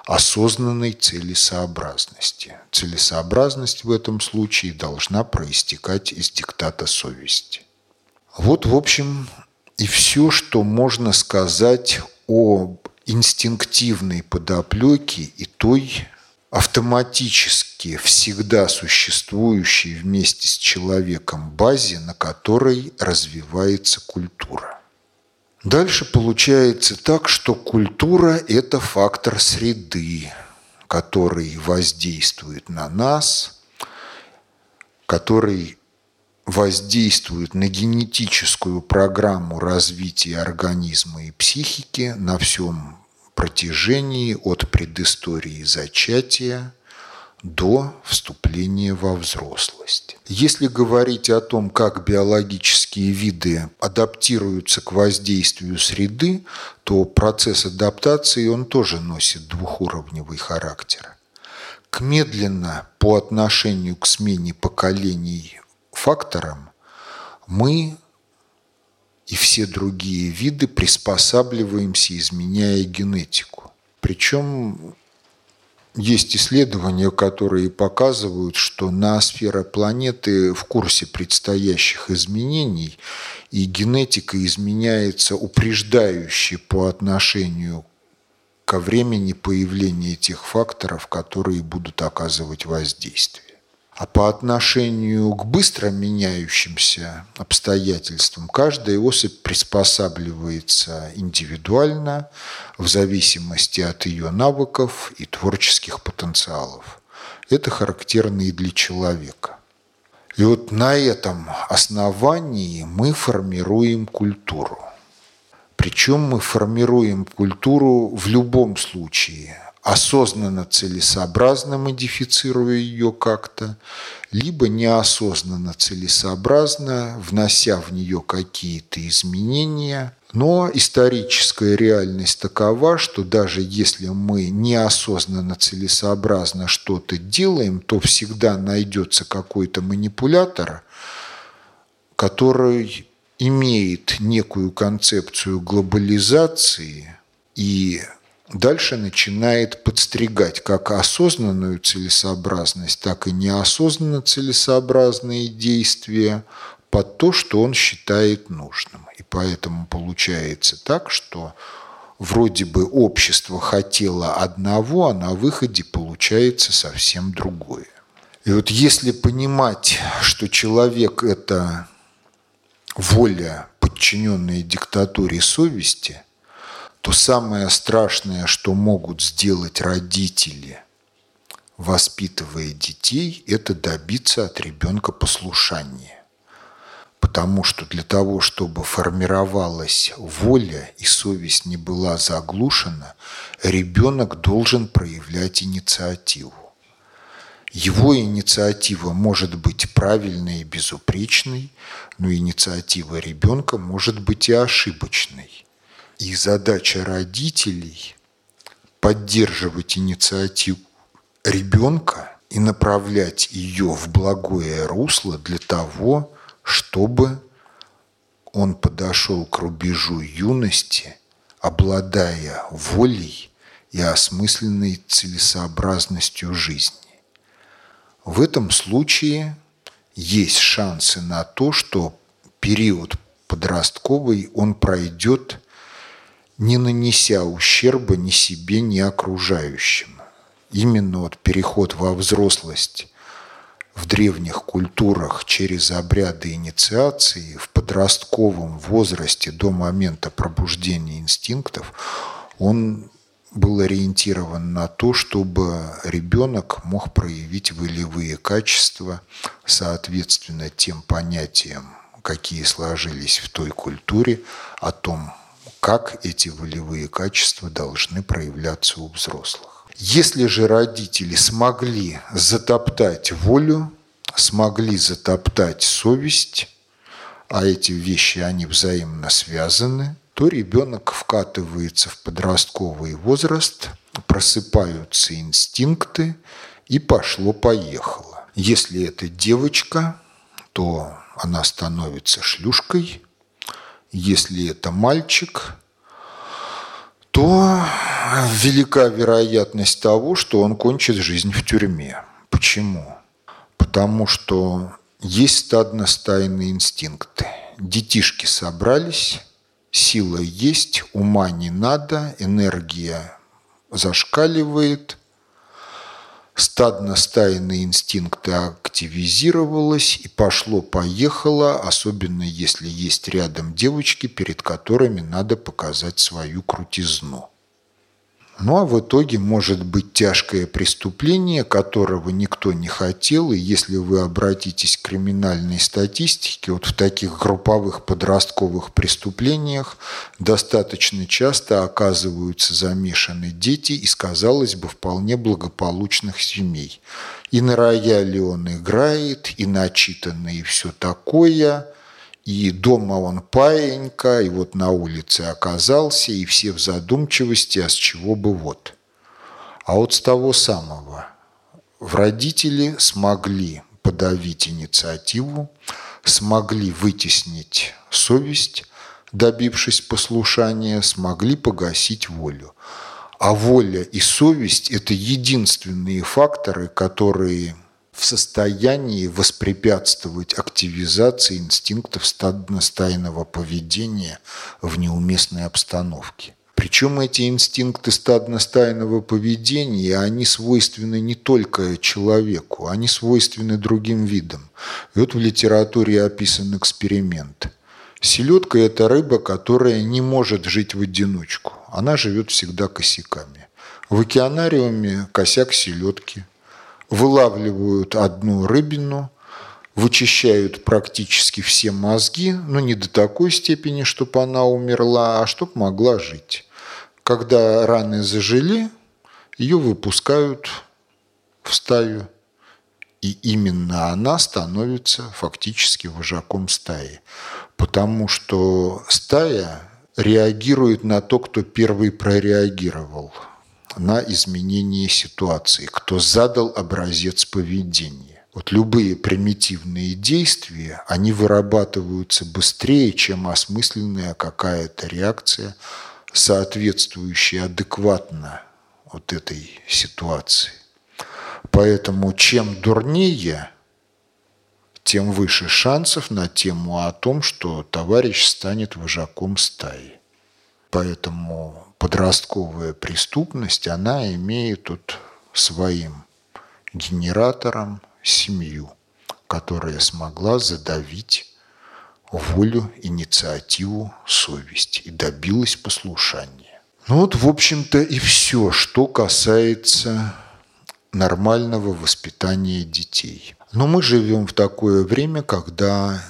осознанной целесообразности. Целесообразность в этом случае должна проистекать из диктата совести. Вот, в общем, и все, что можно сказать о инстинктивной подоплеке и той автоматически всегда существующей вместе с человеком базе, на которой развивается культура. Дальше получается так, что культура – это фактор среды, который воздействует на нас, который воздействует на генетическую программу развития организма и психики на всем протяжении от предыстории зачатия до вступления во взрослость. Если говорить о том, как биологические виды адаптируются к воздействию среды, то процесс адаптации он тоже носит двухуровневый характер. К медленно по отношению к смене поколений факторам мы и все другие виды приспосабливаемся, изменяя генетику. Причем есть исследования, которые показывают, что ноосфера планеты в курсе предстоящих изменений, и генетика изменяется упреждающе по отношению ко времени появления тех факторов, которые будут оказывать воздействие. А по отношению к быстро меняющимся обстоятельствам каждая особь приспосабливается индивидуально в зависимости от ее навыков и творческих потенциалов. Это характерно и для человека. И вот на этом основании мы формируем культуру. Причем мы формируем культуру в любом случае – осознанно целесообразно модифицируя ее как-то, либо неосознанно целесообразно, внося в нее какие-то изменения. Но историческая реальность такова, что даже если мы неосознанно целесообразно что-то делаем, то всегда найдется какой-то манипулятор, который имеет некую концепцию глобализации – и дальше начинает подстригать как осознанную целесообразность, так и неосознанно целесообразные действия под то, что он считает нужным. И поэтому получается так, что вроде бы общество хотело одного, а на выходе получается совсем другое. И вот если понимать, что человек – это воля, подчиненная диктатуре совести, то самое страшное, что могут сделать родители, воспитывая детей, это добиться от ребенка послушания. Потому что для того, чтобы формировалась воля и совесть не была заглушена, ребенок должен проявлять инициативу. Его инициатива может быть правильной и безупречной, но инициатива ребенка может быть и ошибочной. И задача родителей – поддерживать инициативу ребенка и направлять ее в благое русло для того, чтобы он подошел к рубежу юности, обладая волей и осмысленной целесообразностью жизни. В этом случае есть шансы на то, что период подростковый он пройдет, не нанеся ущерба ни себе, ни окружающим. Именно вот переход во взрослость в древних культурах через обряды инициации в подростковом возрасте до момента пробуждения инстинктов, он был ориентирован на то, чтобы ребенок мог проявить волевые качества соответственно тем понятиям, какие сложились в той культуре, о том, как эти волевые качества должны проявляться у взрослых. Если же родители смогли затоптать волю, смогли затоптать совесть, а эти вещи, они взаимно связаны – то ребенок вкатывается в подростковый возраст, просыпаются инстинкты и пошло-поехало. Если это девочка, то она становится шлюшкой. Если это мальчик, то велика вероятность того, что он кончит жизнь в тюрьме. Почему? Потому что есть стадно-стайные инстинкты. Детишки собрались, сила есть, ума не надо, энергия зашкаливает, стадно-стайные инстинкты активизировалось и пошло-поехало, особенно если есть рядом девочки, перед которыми надо показать свою крутизну. Ну а в итоге может быть тяжкое преступление, которого никто не хотел, и если вы обратитесь к криминальной статистике, вот в таких групповых подростковых преступлениях достаточно часто оказываются замешаны дети из, казалось бы, вполне благополучных семей. И на рояле он играет, и начитанный, и все такое – и дома он паенька, и вот на улице оказался, и все в задумчивости, а с чего бы вот. А вот с того самого. В родители смогли подавить инициативу, смогли вытеснить совесть, добившись послушания, смогли погасить волю. А воля и совесть – это единственные факторы, которые в состоянии воспрепятствовать активизации инстинктов стадно-стайного поведения в неуместной обстановке. Причем эти инстинкты стадно-стайного поведения, они свойственны не только человеку, они свойственны другим видам. И вот в литературе описан эксперимент. Селедка – это рыба, которая не может жить в одиночку. Она живет всегда косяками. В океанариуме косяк селедки – вылавливают одну рыбину, вычищают практически все мозги, но не до такой степени, чтобы она умерла, а чтобы могла жить. Когда раны зажили, ее выпускают в стаю, и именно она становится фактически вожаком стаи. Потому что стая реагирует на то, кто первый прореагировал на изменение ситуации, кто задал образец поведения. Вот любые примитивные действия, они вырабатываются быстрее, чем осмысленная какая-то реакция соответствующий адекватно вот этой ситуации. Поэтому чем дурнее, тем выше шансов на тему о том, что товарищ станет вожаком стаи. Поэтому подростковая преступность, она имеет тут своим генератором семью, которая смогла задавить волю, инициативу, совесть и добилась послушания. Ну вот, в общем-то, и все, что касается нормального воспитания детей. Но мы живем в такое время, когда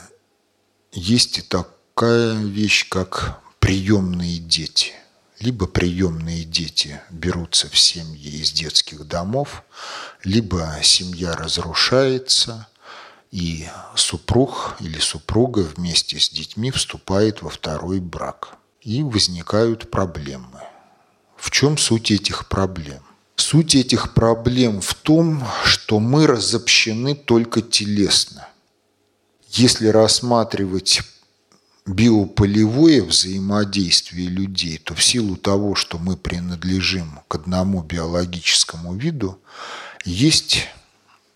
есть и такая вещь, как приемные дети. Либо приемные дети берутся в семьи из детских домов, либо семья разрушается, и супруг или супруга вместе с детьми вступает во второй брак. И возникают проблемы. В чем суть этих проблем? Суть этих проблем в том, что мы разобщены только телесно. Если рассматривать биополевое взаимодействие людей, то в силу того, что мы принадлежим к одному биологическому виду, есть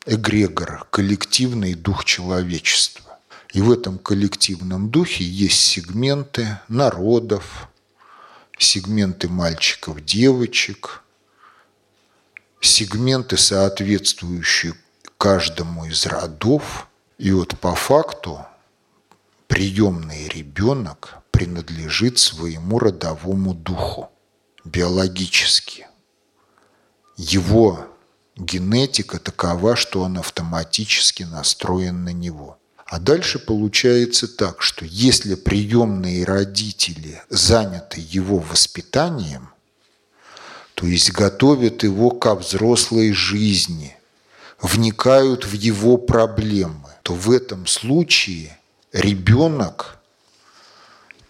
эгрегор, коллективный дух человечества. И в этом коллективном духе есть сегменты народов, сегменты мальчиков, девочек, сегменты, соответствующие каждому из родов. И вот по факту приемный ребенок принадлежит своему родовому духу биологически. Его генетика такова, что он автоматически настроен на него. А дальше получается так, что если приемные родители заняты его воспитанием, то есть готовят его ко взрослой жизни, вникают в его проблемы, то в этом случае ребенок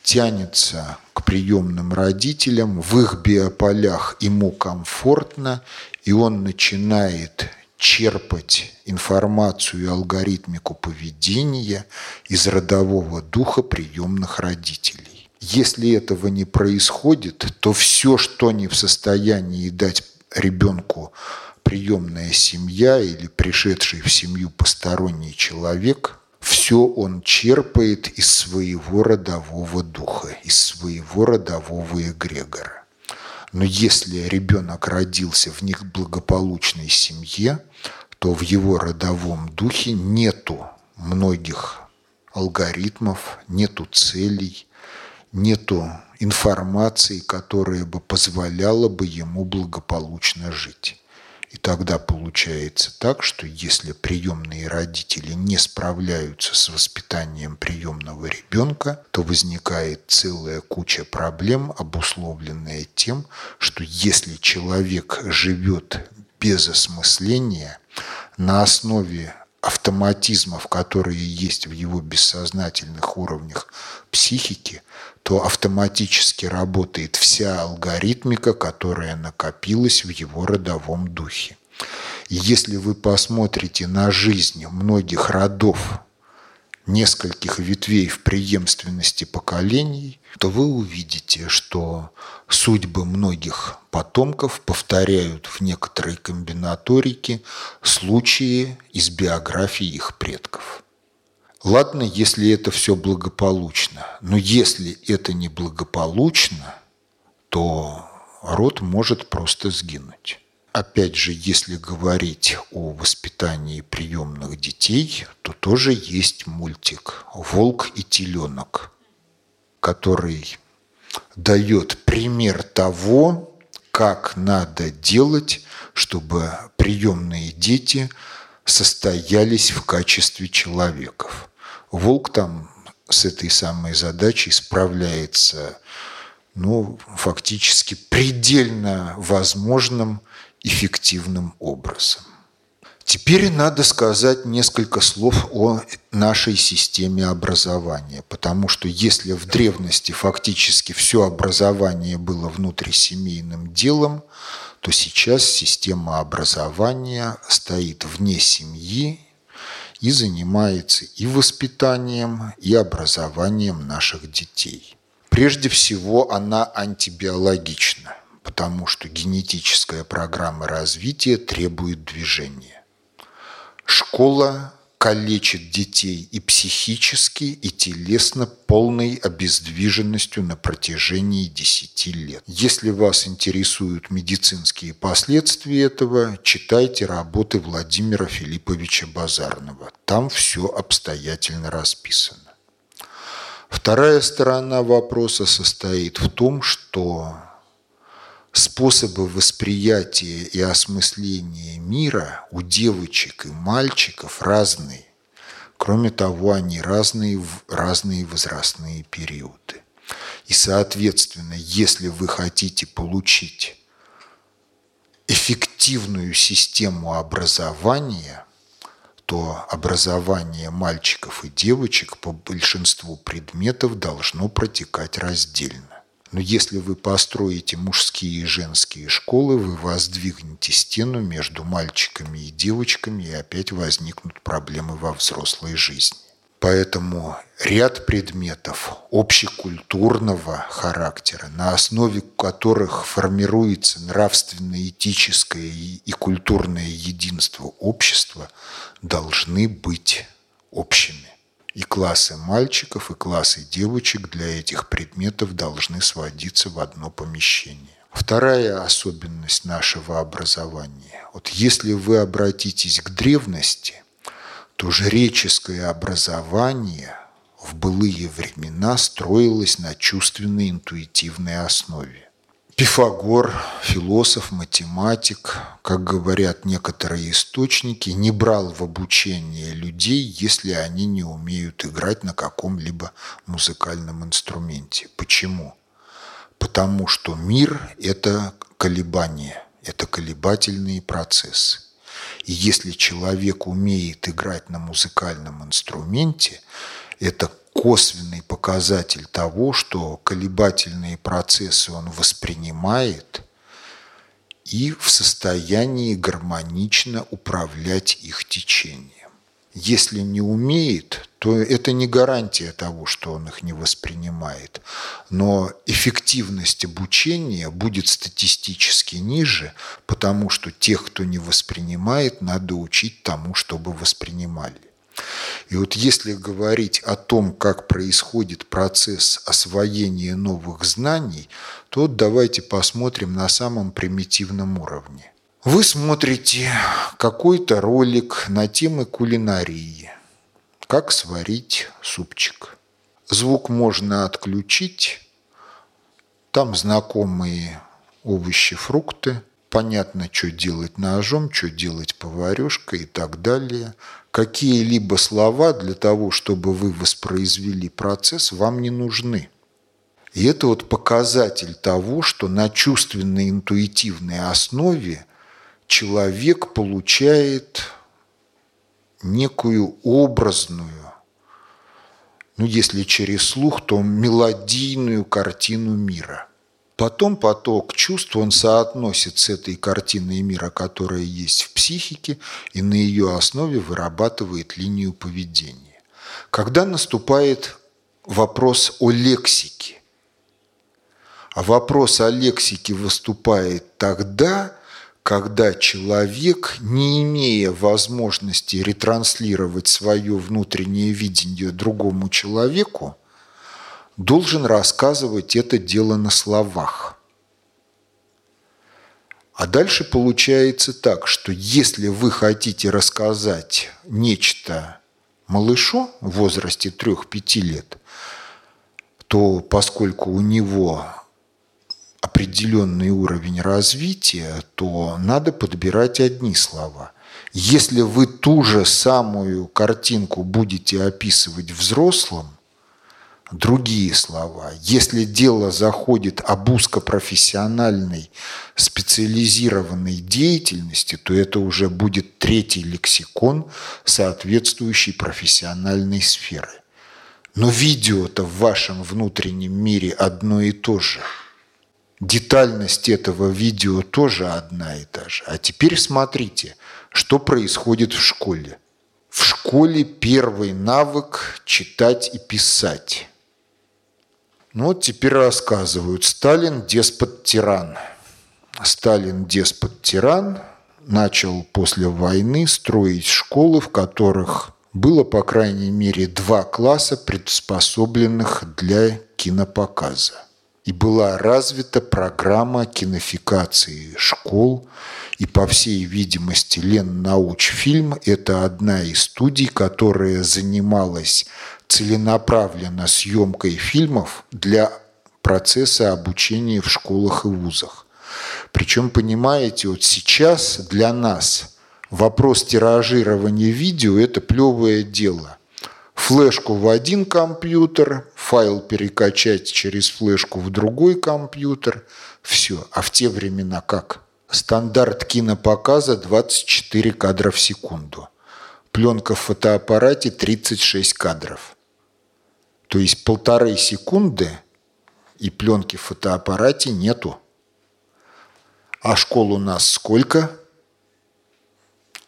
тянется к приемным родителям, в их биополях ему комфортно, и он начинает черпать информацию и алгоритмику поведения из родового духа приемных родителей. Если этого не происходит, то все, что не в состоянии дать ребенку приемная семья или пришедший в семью посторонний человек, все он черпает из своего родового духа, из своего родового эгрегора. Но если ребенок родился в них благополучной семье, то в его родовом духе нету многих алгоритмов, нету целей, нету информации, которая бы позволяла бы ему благополучно жить. И тогда получается так, что если приемные родители не справляются с воспитанием приемного ребенка, то возникает целая куча проблем, обусловленная тем, что если человек живет без осмысления, на основе автоматизмов, которые есть в его бессознательных уровнях психики, то автоматически работает вся алгоритмика, которая накопилась в его родовом духе. Если вы посмотрите на жизнь многих родов, нескольких ветвей в преемственности поколений, то вы увидите, что судьбы многих потомков повторяют в некоторой комбинаторике случаи из биографии их предков. Ладно, если это все благополучно, но если это не благополучно, то род может просто сгинуть. Опять же, если говорить о воспитании приемных детей, то тоже есть мультик «Волк и теленок», который дает пример того, как надо делать, чтобы приемные дети состоялись в качестве человеков. Волк там с этой самой задачей справляется ну, фактически предельно возможным эффективным образом. Теперь надо сказать несколько слов о нашей системе образования, потому что если в древности фактически все образование было внутрисемейным делом, то сейчас система образования стоит вне семьи и занимается и воспитанием, и образованием наших детей. Прежде всего, она антибиологична, потому что генетическая программа развития требует движения. Школа калечит детей и психически, и телесно полной обездвиженностью на протяжении 10 лет. Если вас интересуют медицинские последствия этого, читайте работы Владимира Филипповича Базарного. Там все обстоятельно расписано. Вторая сторона вопроса состоит в том, что способы восприятия и осмысления мира у девочек и мальчиков разные. Кроме того, они разные в разные возрастные периоды. И, соответственно, если вы хотите получить эффективную систему образования, то образование мальчиков и девочек по большинству предметов должно протекать раздельно. Но если вы построите мужские и женские школы, вы воздвигнете стену между мальчиками и девочками, и опять возникнут проблемы во взрослой жизни. Поэтому ряд предметов общекультурного характера, на основе которых формируется нравственно-этическое и культурное единство общества, должны быть общими. И классы мальчиков, и классы девочек для этих предметов должны сводиться в одно помещение. Вторая особенность нашего образования. Вот если вы обратитесь к древности, то жреческое образование в былые времена строилось на чувственной интуитивной основе. Пифагор, философ, математик, как говорят некоторые источники, не брал в обучение людей, если они не умеют играть на каком-либо музыкальном инструменте. Почему? Потому что мир – это колебания, это колебательные процессы. И если человек умеет играть на музыкальном инструменте, это косвенный показатель того, что колебательные процессы он воспринимает и в состоянии гармонично управлять их течением. Если не умеет, то это не гарантия того, что он их не воспринимает. Но эффективность обучения будет статистически ниже, потому что тех, кто не воспринимает, надо учить тому, чтобы воспринимали. И вот если говорить о том, как происходит процесс освоения новых знаний, то давайте посмотрим на самом примитивном уровне. Вы смотрите какой-то ролик на темы кулинарии. Как сварить супчик. Звук можно отключить. Там знакомые овощи, фрукты. Понятно, что делать ножом, что делать поварешкой и так далее какие-либо слова для того, чтобы вы воспроизвели процесс, вам не нужны. И это вот показатель того, что на чувственной интуитивной основе человек получает некую образную, ну если через слух, то мелодийную картину мира – Потом поток чувств, он соотносит с этой картиной мира, которая есть в психике, и на ее основе вырабатывает линию поведения. Когда наступает вопрос о лексике, а вопрос о лексике выступает тогда, когда человек, не имея возможности ретранслировать свое внутреннее видение другому человеку, должен рассказывать это дело на словах. А дальше получается так, что если вы хотите рассказать нечто малышу в возрасте 3-5 лет, то поскольку у него определенный уровень развития, то надо подбирать одни слова. Если вы ту же самую картинку будете описывать взрослым, Другие слова. Если дело заходит об узкопрофессиональной специализированной деятельности, то это уже будет третий лексикон соответствующей профессиональной сферы. Но видео-то в вашем внутреннем мире одно и то же. Детальность этого видео тоже одна и та же. А теперь смотрите, что происходит в школе. В школе первый навык читать и писать Ну вот теперь рассказывают. Сталин – деспот-тиран. Сталин – деспот-тиран начал после войны строить школы, в которых было, по крайней мере, два класса, приспособленных для кинопоказа. И была развита программа кинофикации школ. И, по всей видимости, Леннаучфильм – это одна из студий, которая занималась целенаправленно съемкой фильмов для процесса обучения в школах и вузах. Причем, понимаете, вот сейчас для нас вопрос тиражирования видео – это плевое дело. Флешку в один компьютер, файл перекачать через флешку в другой компьютер – все. А в те времена как? Стандарт кинопоказа 24 кадра в секунду. Пленка в фотоаппарате 36 кадров. То есть полторы секунды и пленки в фотоаппарате нету. А школ у нас сколько?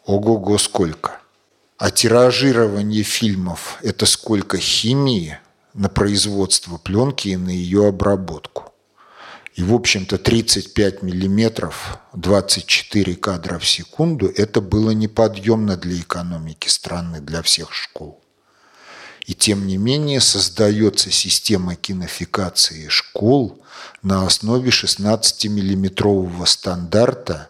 Ого-го, сколько. А тиражирование фильмов – это сколько химии на производство пленки и на ее обработку. И, в общем-то, 35 миллиметров, 24 кадра в секунду – это было неподъемно для экономики страны, для всех школ. И тем не менее создается система кинофикации школ на основе 16-миллиметрового стандарта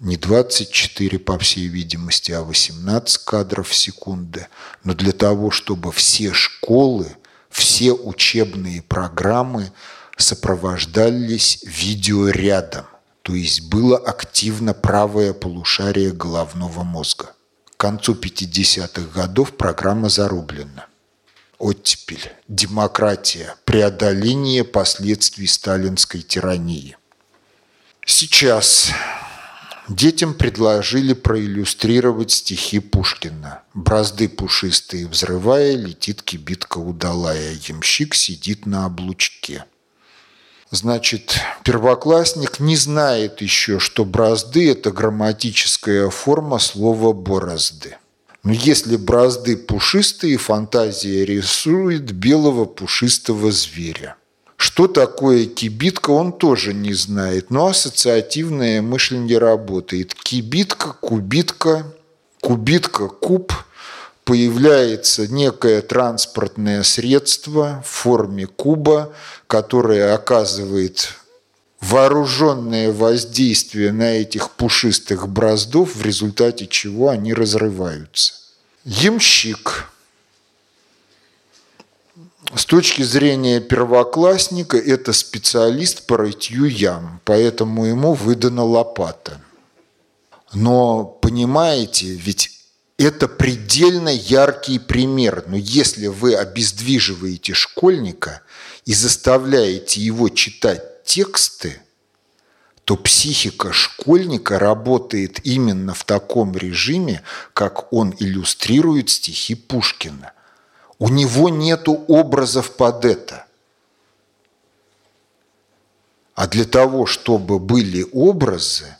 не 24, по всей видимости, а 18 кадров в секунду. Но для того, чтобы все школы, все учебные программы сопровождались видеорядом. То есть было активно правое полушарие головного мозга. Концу 50-х годов программа зарублена. Оттепель, демократия, преодоление последствий сталинской тирании. Сейчас детям предложили проиллюстрировать стихи Пушкина. Бразды пушистые взрывая, летит кибитка удалая, ямщик сидит на облучке – Значит, первоклассник не знает еще, что бразды – это грамматическая форма слова «борозды». Но если бразды пушистые, фантазия рисует белого пушистого зверя. Что такое кибитка, он тоже не знает, но ассоциативное мышление работает. Кибитка, кубитка, кубитка, куб – появляется некое транспортное средство в форме куба, которое оказывает вооруженное воздействие на этих пушистых браздов, в результате чего они разрываются. Ямщик. С точки зрения первоклассника это специалист по рытью ям, поэтому ему выдана лопата. Но понимаете, ведь это предельно яркий пример. Но если вы обездвиживаете школьника и заставляете его читать тексты, то психика школьника работает именно в таком режиме, как он иллюстрирует стихи Пушкина. У него нет образов под это. А для того, чтобы были образы,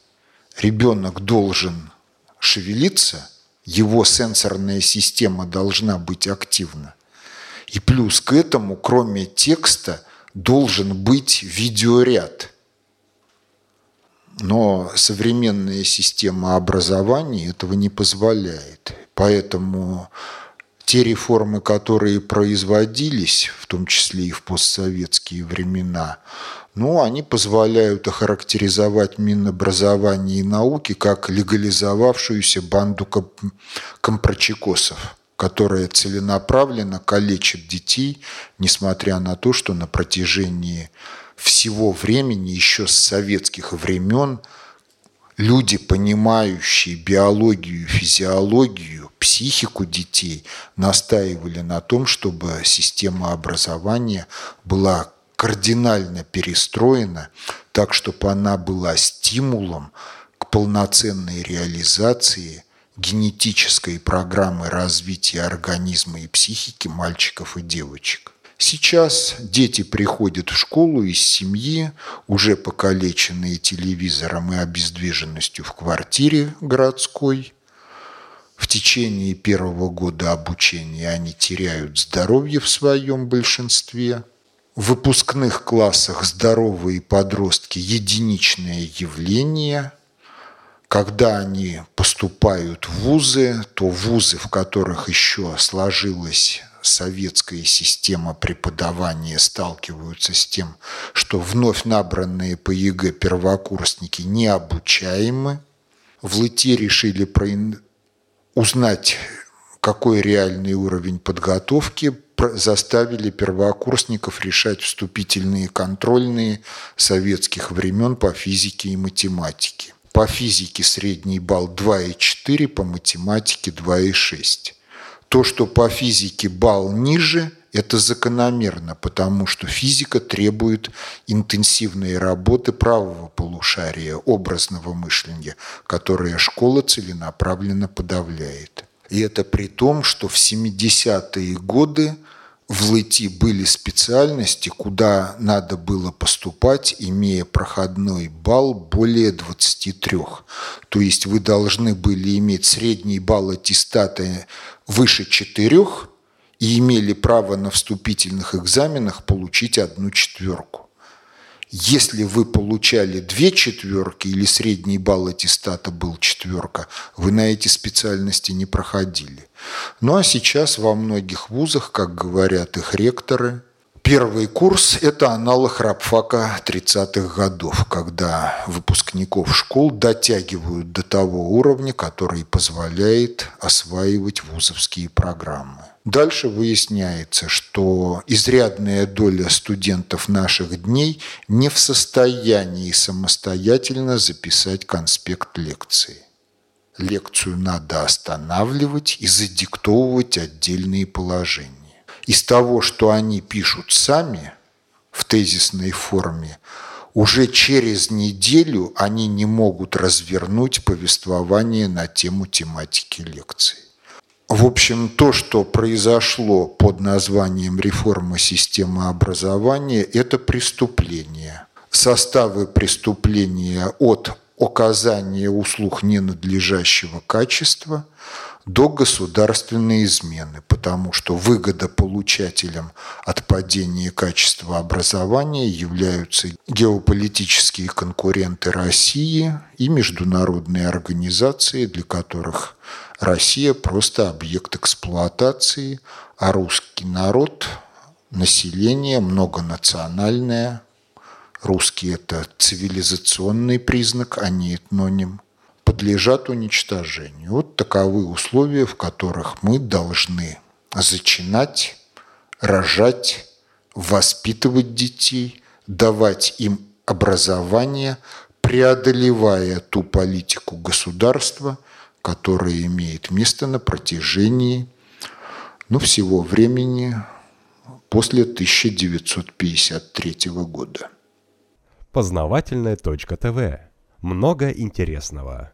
ребенок должен шевелиться – его сенсорная система должна быть активна. И плюс к этому, кроме текста, должен быть видеоряд. Но современная система образования этого не позволяет. Поэтому те реформы, которые производились, в том числе и в постсоветские времена, ну, они позволяют охарактеризовать Минобразование и науки как легализовавшуюся банду компрочекосов, которая целенаправленно калечит детей, несмотря на то, что на протяжении всего времени, еще с советских времен, люди, понимающие биологию, физиологию, психику детей, настаивали на том, чтобы система образования была кардинально перестроена так, чтобы она была стимулом к полноценной реализации генетической программы развития организма и психики мальчиков и девочек. Сейчас дети приходят в школу из семьи, уже покалеченные телевизором и обездвиженностью в квартире городской. В течение первого года обучения они теряют здоровье в своем большинстве – В выпускных классах здоровые подростки – единичное явление. Когда они поступают в вузы, то вузы, в которых еще сложилась советская система преподавания сталкиваются с тем, что вновь набранные по ЕГЭ первокурсники необучаемы. В ЛЭТИ решили про... узнать, какой реальный уровень подготовки, заставили первокурсников решать вступительные контрольные советских времен по физике и математике. По физике средний балл 2,4, по математике 2,6. То, что по физике балл ниже, это закономерно, потому что физика требует интенсивной работы правого полушария, образного мышления, которое школа целенаправленно подавляет. И это при том, что в 70-е годы в ЛЭТИ были специальности, куда надо было поступать, имея проходной балл более 23. То есть вы должны были иметь средний балл аттестата выше 4 и имели право на вступительных экзаменах получить одну четверку. Если вы получали две четверки или средний балл аттестата был четверка, вы на эти специальности не проходили. Ну а сейчас во многих вузах, как говорят их ректоры, Первый курс – это аналог рабфака 30-х годов, когда выпускников школ дотягивают до того уровня, который позволяет осваивать вузовские программы. Дальше выясняется, что изрядная доля студентов наших дней не в состоянии самостоятельно записать конспект лекции. Лекцию надо останавливать и задиктовывать отдельные положения. Из того, что они пишут сами в тезисной форме, уже через неделю они не могут развернуть повествование на тему тематики лекции. В общем, то, что произошло под названием реформа системы образования, это преступление. Составы преступления от оказания услуг ненадлежащего качества до государственной измены, потому что выгодополучателем от падения качества образования являются геополитические конкуренты России и международные организации, для которых Россия просто объект эксплуатации, а русский народ, население многонациональное. Русский – это цивилизационный признак, а не этноним. Подлежат уничтожению. Вот таковы условия, в которых мы должны зачинать, рожать, воспитывать детей, давать им образование, преодолевая ту политику государства – которое имеет место на протяжении ну, всего времени после 1953 года. Познавательная точка ТВ. Много интересного.